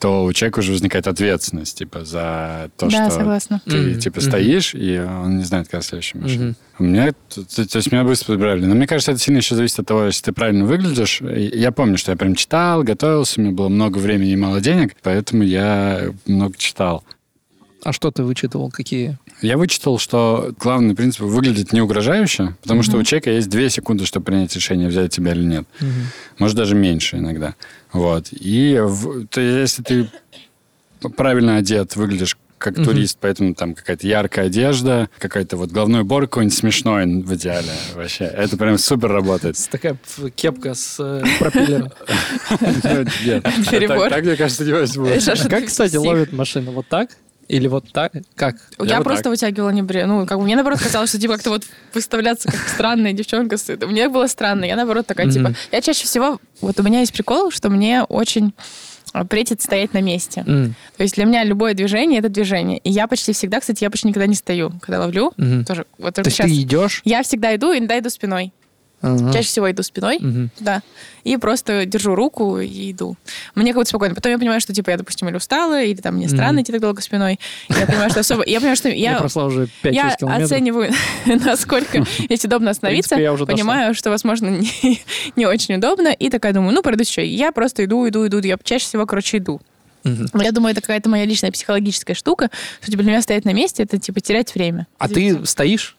то у человека уже возникает ответственность, типа, за то,
да,
что
согласна.
ты,
Мгм,
типа, стоишь, и он не знает, когда следующая машина.
Мгм.
У меня, то, то- то есть, меня быстро подбирали. Но мне кажется, это сильно еще зависит от того, если ты правильно выглядишь. Я помню, что я прям читал, готовился, у меня было много времени и мало денег, поэтому я много читал.
А что ты вычитывал? Какие?
Я вычитал, что главный принцип выглядит не угрожающе, потому что у человека есть две секунды, чтобы принять решение, взять тебя или нет. Может, даже меньше иногда. Вот. И в- то если ты правильно одет, выглядишь как
Мгм.
турист, поэтому там какая-то яркая одежда, какой-то вот головной убор какой-нибудь смешной в идеале вообще. Это прям супер работает.
Такая кепка с э, пропеллером. *laughs*
Нет. Так, мне кажется, не возьму.
Знаешь,
Как,
ты
кстати, ловит машину? Вот так? Или вот так? Как?
Я,
Я вот
просто
так.
вытягивала небрежно. Ну, как бы мне, наоборот, казалось, что, типа, как-то вот выставляться как странная девчонка. Мне было странно. Я, наоборот, такая, типа... Я чаще всего... Вот у меня есть прикол, что мне очень а, претит стоять на месте.
М,
То есть для меня любое движение — это движение. И я почти всегда, кстати, я почти никогда не стою, когда ловлю.
мгм.
Тоже, вот
То есть
сейчас.
ты идешь?
Я всегда иду, иногда иду спиной.
Ага.
Чаще всего иду спиной
Мгм.
туда. И просто держу руку и иду. Мне как будто спокойно. Потом я понимаю, что, типа, я, допустим, или устала, или там мне странно
Мгм.
идти так долго спиной. Я понимаю, что особо... Я понимаю, что
Я
я...
прошла уже 5
Я оцениваю, *laughs* насколько есть удобно остановиться. понимаю, что, возможно, *laughs* не, очень удобно. И такая думаю, ну, пройду еще. Я просто иду, иду, иду. Я чаще всего, короче, иду. Но Я думаю, это какая-то моя личная психологическая штука, что типа, для меня стоять на месте, это типа терять время.
А ты стоишь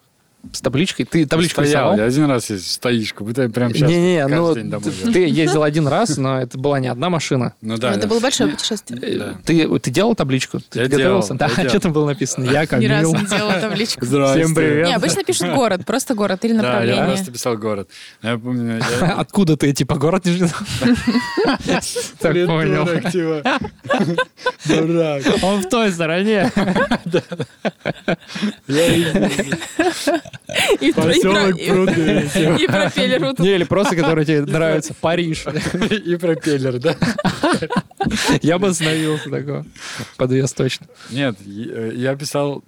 с табличкой? Ты табличку
Стоял,
рисовал?
я один раз есть, стоишь, как будто я прям сейчас
Не-не, ну ты, ездил один раз, но это была не одна машина.
Ну да,
это
да.
было большое путешествие.
Э,
Да.
Ты, ты делал табличку? Ты
Я
готовился?
делал,
Да,
я
а что там было написано? Я
Ни разу
Камил.
не делала табличку.
Всем привет.
Не, обычно пишут город, просто город или
Да, я
направление.
просто писал город. Я помню, я- *laughs*
Откуда ты, типа, город не жил? *laughs* Так понял.
Типа. *laughs* Дурак.
Он в той стороне.
Я
И, про- *laughs* и про-
Поселок Пруды.
и- и пропеллер вот.
Не, или просто, который тебе нравится. Париж. *laughs*
И пропеллер, да?
Я бы остановился такого. Подвес точно.
Нет, я писал...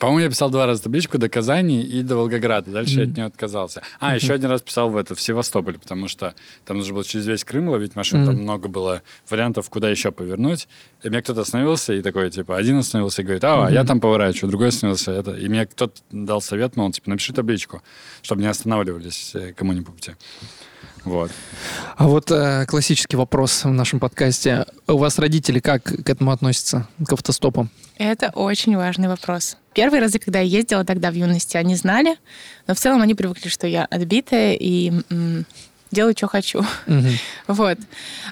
По-моему, я писал два раза табличку до Казани и до Волгограда. Дальше я от нее отказался. А, еще один раз писал в это, в Севастополь, потому что там нужно было через весь Крым ловить машину, там
Мгм.
много было вариантов, куда еще повернуть. И меня кто-то остановился, и такой, типа, один остановился и говорит, а, я там поворачиваю, другой остановился. Это. И мне кто-то дал совет, мол, типа, напиши табличку, чтобы не останавливались э, кому ни по пути. Вот.
А вот э, классический вопрос в нашем подкасте. У вас родители как к этому относятся, к автостопам?
Это очень важный вопрос. Первые разы, когда я ездила тогда в юности, они знали, но в целом они привыкли, что я отбитая и м, делаю, что хочу.
Мгм. *laughs*
Вот.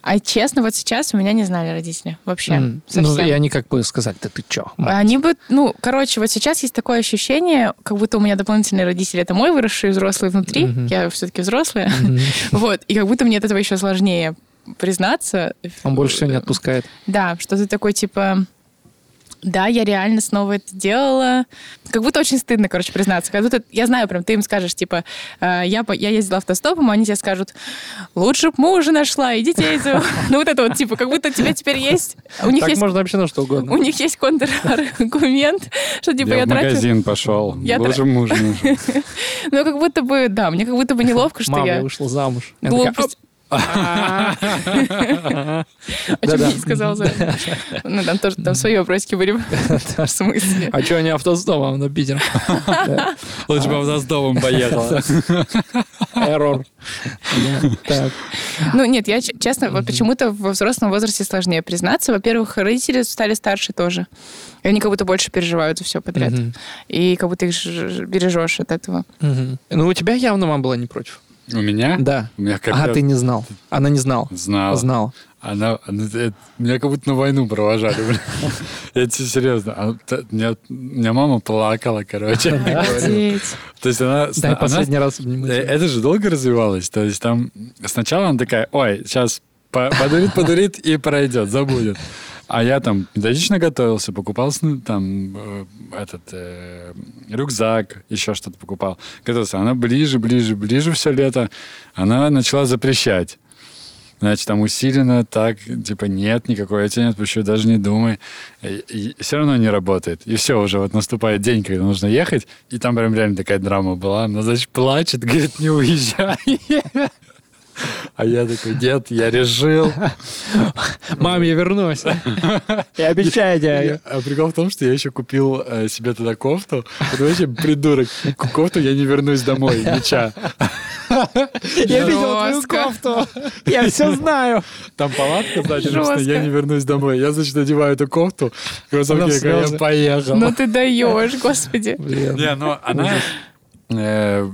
А честно, вот сейчас у меня не знали родители вообще. Совсем.
Ну, и они как бы сказали, да ты чё? мать?»
Они бы, ну, короче, вот сейчас есть такое ощущение, как будто у меня дополнительные родители. Это мой выросший взрослый внутри,
Мгм.
я все-таки взрослая.
Мгм. *laughs*
Вот. И как будто мне от этого еще сложнее признаться.
Он больше всего не отпускает.
Да, что ты такой, типа, да, я реально снова это делала. Как будто очень стыдно, короче, признаться. Как будто, я знаю, прям ты им скажешь, типа, э, я, я ездила автостопом, а они тебе скажут, лучше б мужа нашла и детей завела». Ну вот это вот, типа, как будто тебе теперь есть... У них
Так
есть
можно вообще на что угодно.
у них есть контраргумент, что типа
я,
я,
в
трачу...
магазин пошел.
Я
Боже, муж нужен. *laughs*
Ну, как будто бы, да, мне как будто бы неловко, что
Мама
я
вышла замуж.
Глупость... О чем
Да-да.
я не сказала за Ну, там тоже там свои вопросики были. *laughs* В смысле?
А что они автостопом на Питер? *laughs*
Лучше бы автостопом поехала. *laughs*
Эррор.
Ну, нет, я честно, вот почему-то во взрослом возрасте сложнее признаться. Во-первых, родители стали старше тоже. И они как будто больше переживают за все подряд. И как будто их бережешь от этого.
Ну, у тебя явно мама была не против.
У меня?
Да.
У меня как
А, ты не знал. Она не знала.
Знала.
Знала.
Она, она- это- меня как будто на войну провожали. *laughs* Я тебе серьезно. А, Меня, меня мама плакала, короче. То есть она...
Дай
она-
последний раз
Э. Это же долго развивалось. То есть там сначала она такая, ой, сейчас подурит, подурит и пройдет, забудет. А я там методично готовился, покупал там э, этот э, рюкзак, еще что-то покупал. Готовился. Она ближе, ближе, ближе все лето. Она начала запрещать. Значит, там усиленно так, типа, нет, никакой я тебя не отпущу, даже не думай. И, все равно не работает. И все, уже вот наступает день, когда нужно ехать, и там прям реально такая драма была. Она, значит, плачет, говорит, не уезжай. *laughs* А я такой, нет, я решил.
Мам, я вернусь. Я обещаю тебе.
А прикол в том, что я еще купил э, себе тогда кофту. Это вообще придурок. Кофту я не вернусь домой, меча.
Я видел твою кофту. Я все знаю.
Там палатка, значит, что я не вернусь домой. Я, значит, надеваю эту кофту, кроссовки, я поехал.
Ну ты даешь, господи.
Не, ну она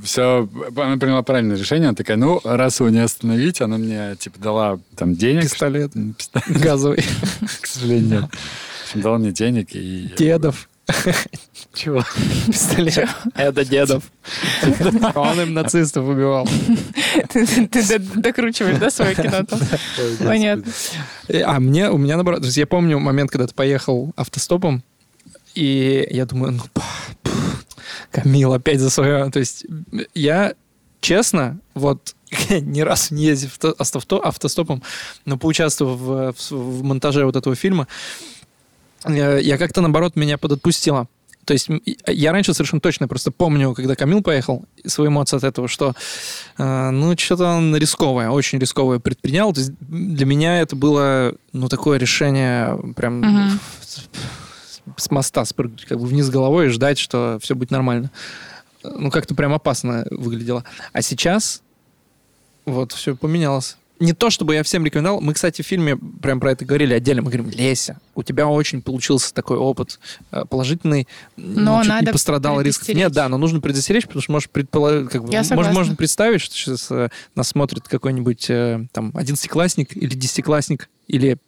все, она приняла правильное решение. Она такая, ну, раз его не остановить, она мне, типа, дала там денег.
Пистолет.
Пистолет, *laughs*
Газовый. *laughs*
К сожалению, дала мне денег и...
Дедов. *laughs*
Чего?
Пистолет. Это дедов. Он им нацистов убивал.
Ты докручиваешь, да, свое кино там? Понятно.
Э, А мне, у меня наоборот, то есть я помню момент, когда ты поехал автостопом, и я думаю, ну, Камил опять за свое. То есть я, честно, вот *laughs* ни разу не ездив авто- авто- автостопом, но поучаствовав в, в- в монтаже вот этого фильма, я как-то, наоборот, меня подотпустила. То есть я раньше совершенно точно просто помню, когда Камил поехал, свои эмоции от этого, что э, ну, что-то он рисковое, очень рисковое предпринял. То есть для меня это было, ну, такое решение прям
Мгм.
С- моста спрыгнуть как бы вниз головой и ждать, что все будет нормально. Ну, как-то прям опасно выглядело. А сейчас вот все поменялось. Не то, чтобы я всем рекомендовал. Мы, кстати, в фильме прям про это говорили отдельно. Мы говорим, Леся, у тебя очень получился такой опыт э, положительный.
Но
ну, чуть
надо
не пострадал риск. Нет, да, но нужно предостеречь, потому что можешь предположить, как бы,
Я
мож-
согласна.
можно представить, что сейчас э, нас смотрит какой-нибудь э, там одиннадцатиклассник или десятиклассник или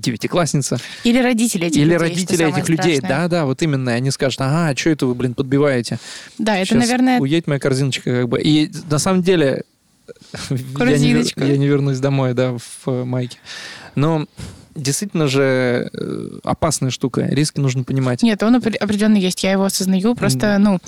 девятиклассница.
Или родители этих
Или
людей, что
родители этих людей.
страшное.
Да, да, вот именно. Они скажут, ага, что это вы, блин, подбиваете?
Да, это,
Щас
наверное,
Уедет моя корзиночка, как бы. И на самом деле... *laughs* я не
Корзиночка.
Я не вернусь домой, да, в майке. Но действительно же э, опасная штука. Риски нужно понимать.
Нет, он опре- определенно есть, я его осознаю. Просто, ну,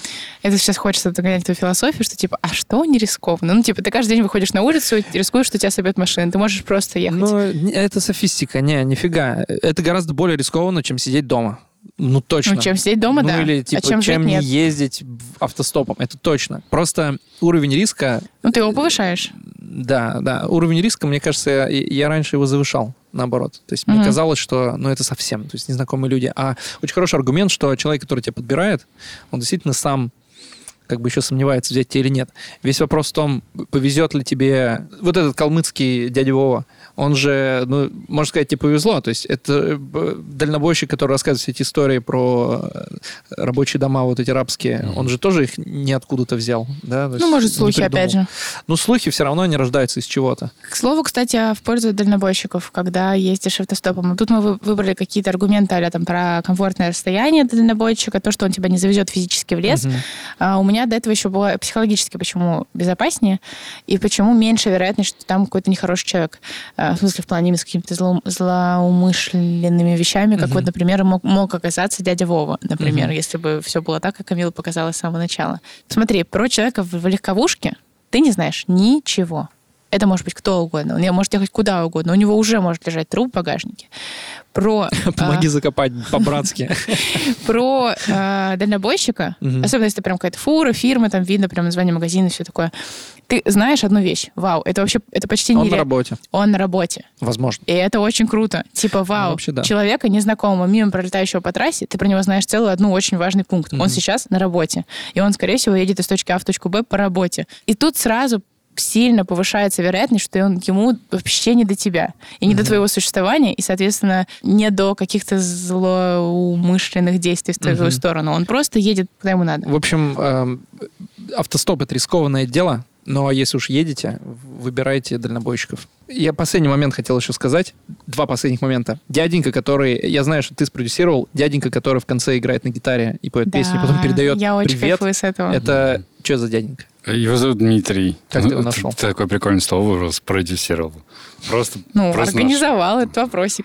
это сейчас хочется догонять твою философию, что типа, а что не рискованно? Ну, типа, ты каждый день выходишь на улицу и рискуешь, что тебя собьет машина. Ты можешь просто ехать.
Не- это софистика, не, нифига. Это гораздо более рискованно, чем сидеть дома. Ну, точно.
Ну, чем сидеть дома,
ну,
да.
или, типа,
а чем,
чем не
нет.
ездить автостопом. Это точно. Просто уровень риска
Ну, ты его повышаешь.
Да, да. Уровень риска, мне кажется, я, я раньше его завышал, наоборот. То есть мне
Мгм.
казалось, что ну, это совсем, то есть незнакомые люди. А очень хороший аргумент, что человек, который тебя подбирает, он действительно сам как бы еще сомневается, взять тебя или нет. Весь вопрос в том, повезет ли тебе... Вот этот калмыцкий дядя Вова, он же, ну, можно сказать, тебе повезло. То есть это э, дальнобойщик, который рассказывает все эти истории про э, рабочие дома вот эти рабские, он же тоже их ниоткуда-то взял. Да? То есть
Ну, может,
не
слухи, опять же.
Ну, слухи все равно они рождаются из чего-то.
К слову, кстати, в пользу дальнобойщиков, когда ездишь автостопом. Тут мы вы- выбрали какие-то аргументы а там, про комфортное расстояние для дальнобойщика, то, что он тебя не завезет физически в лес.
Мгм.
А у меня до этого еще было психологически, почему безопаснее и почему меньше вероятность, что там какой-то нехороший человек. А, В смысле, в плане с какими-то злоум- злоумышленными вещами, как
Мгм.
вот, например, мог, мог оказаться дядя Вова, например,
Мгм.
если бы все было так, как Камила показала с самого начала. Смотри, про человека в, в легковушке ты не знаешь ничего. Это может быть кто угодно. Он может ехать куда угодно. У него уже может лежать труп в багажнике. Про, *laughs*
Помоги
а,
закопать по-братски. *laughs*
про э, дальнобойщика, особенно если прям какая-то фура, фирма, там видно прям название магазина и все такое. Ты знаешь одну вещь. Вау, это вообще, это почти
Он
не
на работе.
Он на работе.
Возможно.
И это очень круто. Типа, вау,
вообще да.
человека незнакомого, мимо пролетающего по трассе, ты про него знаешь целую одну очень важный пункт. Он
Мгм.
сейчас на работе. И он, скорее всего, едет из точки А в точку Б по работе. И тут сразу сильно повышается вероятность, что он ему вообще не до тебя. И не до твоего существования, и, соответственно, не до каких-то злоумышленных действий в твою
Мгм.
сторону. Он просто едет куда ему надо.
В общем, эм, автостоп — это рискованное дело, но если уж едете, выбирайте дальнобойщиков. Я последний момент хотел еще сказать. Два последних момента. Дяденька, который... Я знаю, что ты спродюсировал. Дяденька, который в конце играет на гитаре и поет песни, потом передает
я очень
привет.
кайфую с этого.
Это что за дяденька?
Его зовут Дмитрий.
Как ты его нашел?
Ты такой прикольный слово спродюсировал. Просто,
Ну,
просто
организовал этот вопросик.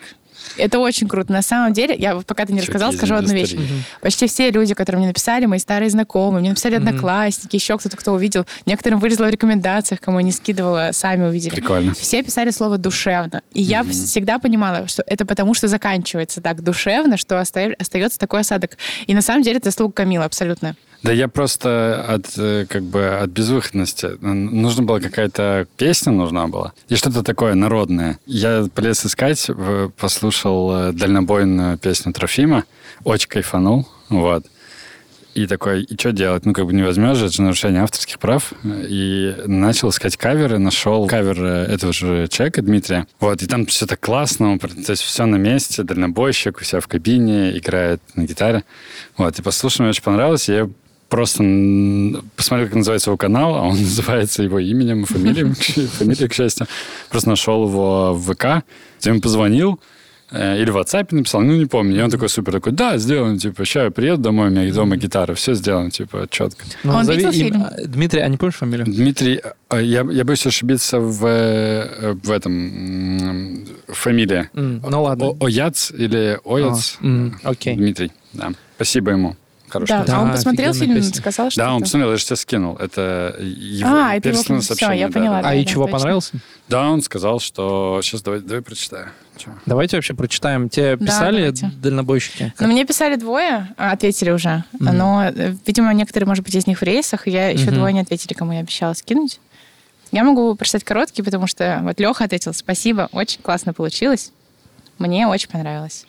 Это очень круто. На самом деле, я пока ты не рассказал, скажу одну вещь. Почти все люди, которые мне написали, мои старые знакомые, мне написали одноклассники, еще кто-то, кто увидел. Некоторым вылезло в рекомендациях, кому я не скидывала, сами увидели.
Прикольно.
Все писали слово «душевно». И я всегда понимала, что это потому, что заканчивается так душевно, что оста- остается такой осадок. И на самом деле это заслуга Камила абсолютно.
Да я просто от, э, как бы, от безвыходности. Нужна была какая-то песня, нужна была. И что-то такое народное. Я полез искать, послушал э, дальнобойную песню Трофима, очень кайфанул. Вот. И такой, и что делать? Ну, как бы не возьмешь это же нарушение авторских прав. И начал искать каверы, нашел кавер э, этого же человека, Дмитрия. Вот, и там все так классно, то есть все на месте, дальнобойщик у себя в кабине, играет на гитаре. Вот, и послушал, мне очень понравилось, я просто посмотрел, как называется его канал, а он *laughs* называется его именем и фамилией, фамилией, к счастью. Просто нашел его в ВК, ему позвонил, Э, или в WhatsApp написал, ну, не помню. И он такой супер, такой, да, сделаем, типа, сейчас я приеду домой, у меня дома гитара, все сделано, типа, четко.
Ну, он видел фильм?
Дмитрий, а не помнишь фамилию?
Дмитрий, э, я, я боюсь ошибиться в, э, в этом, фамилия.
Mm, ну, ладно.
О, Ояц или Ояц?
Oh, mm, okay.
Дмитрий, да. Спасибо ему.
Хороший да, да, а он посмотрел фильм, песня. сказал, что
Да, он посмотрел, я же тебе скинул. Это его
а, это его Все, я поняла.
Да, а да, и да, чего, точно. понравился?
Да, он сказал, что... Сейчас давай, давай прочитаю.
Че? Давайте вообще прочитаем. Тебе писали да, дальнобойщики?
Ну, мне писали двое, а, ответили уже. Mm-hmm. Но, э, видимо, некоторые, может быть, из них в рейсах. Я еще mm-hmm. двое не ответили, кому я обещала скинуть. Я могу прочитать короткий, потому что вот Леха ответил, спасибо, очень классно получилось. Мне очень понравилось.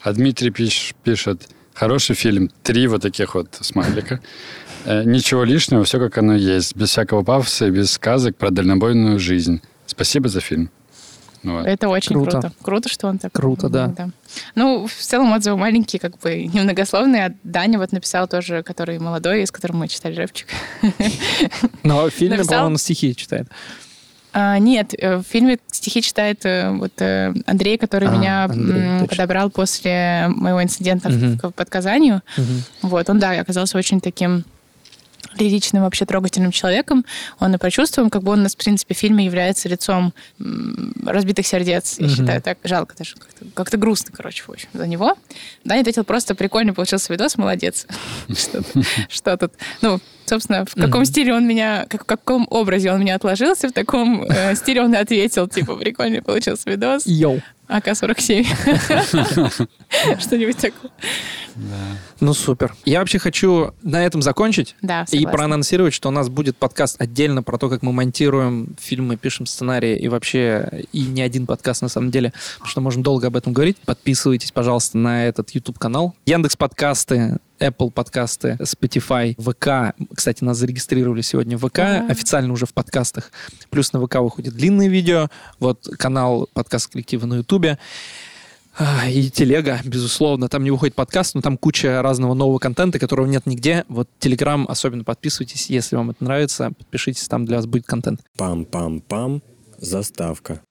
А Дмитрий пиш, пишет, Хороший фильм. Три вот таких вот смайлика. Э, ничего лишнего, все как оно есть. Без всякого пафоса и без сказок про дальнобойную жизнь. Спасибо за фильм.
Вот. Это очень круто. круто. Круто, что он так.
Круто, да.
да. Ну, в целом отзывы маленькие, как бы *laughs* немногословные. А Даня вот написал тоже, который молодой, с которым мы читали рэпчик.
Но в *laughs* фильме, написал... по-моему, стихи читает.
А, нет, э, в фильме стихи читает э, вот э, Андрей, который а, меня Андрей, подобрал после моего инцидента угу. в, под Казанью. Угу. Вот, он, да, оказался очень таким лиричным, вообще трогательным человеком. Он и прочувствуем, как бы он у нас, в принципе, в фильме является лицом разбитых сердец. Я mm-hmm. считаю, так жалко даже. Как-то, как-то грустно, короче, в общем, за него. Да, я ответил просто прикольно получился видос, молодец. *laughs* Что тут? Ну, собственно, в каком стиле он меня, в каком образе он меня отложился, в таком э, *laughs* стиле он ответил, типа, прикольный получился видос.
Йоу.
АК-47. *laughs* Что-нибудь такое.
Да. Ну, супер. Я вообще хочу на этом закончить
да,
и проанонсировать, что у нас будет подкаст отдельно про то, как мы монтируем фильмы, пишем сценарии и вообще и не один подкаст на самом деле, потому что можно долго об этом говорить. Подписывайтесь, пожалуйста, на этот YouTube-канал. Яндекс подкасты, Apple подкасты, Spotify, ВК. Кстати, нас зарегистрировали сегодня в ВК, ага. официально уже в подкастах. Плюс на ВК выходит длинные видео. Вот канал подкаст коллектива на Ютубе. И телега, безусловно. Там не выходит подкаст, но там куча разного нового контента, которого нет нигде. Вот Телеграм, особенно подписывайтесь, если вам это нравится. Подпишитесь, там для вас будет контент.
Пам-пам-пам. Заставка.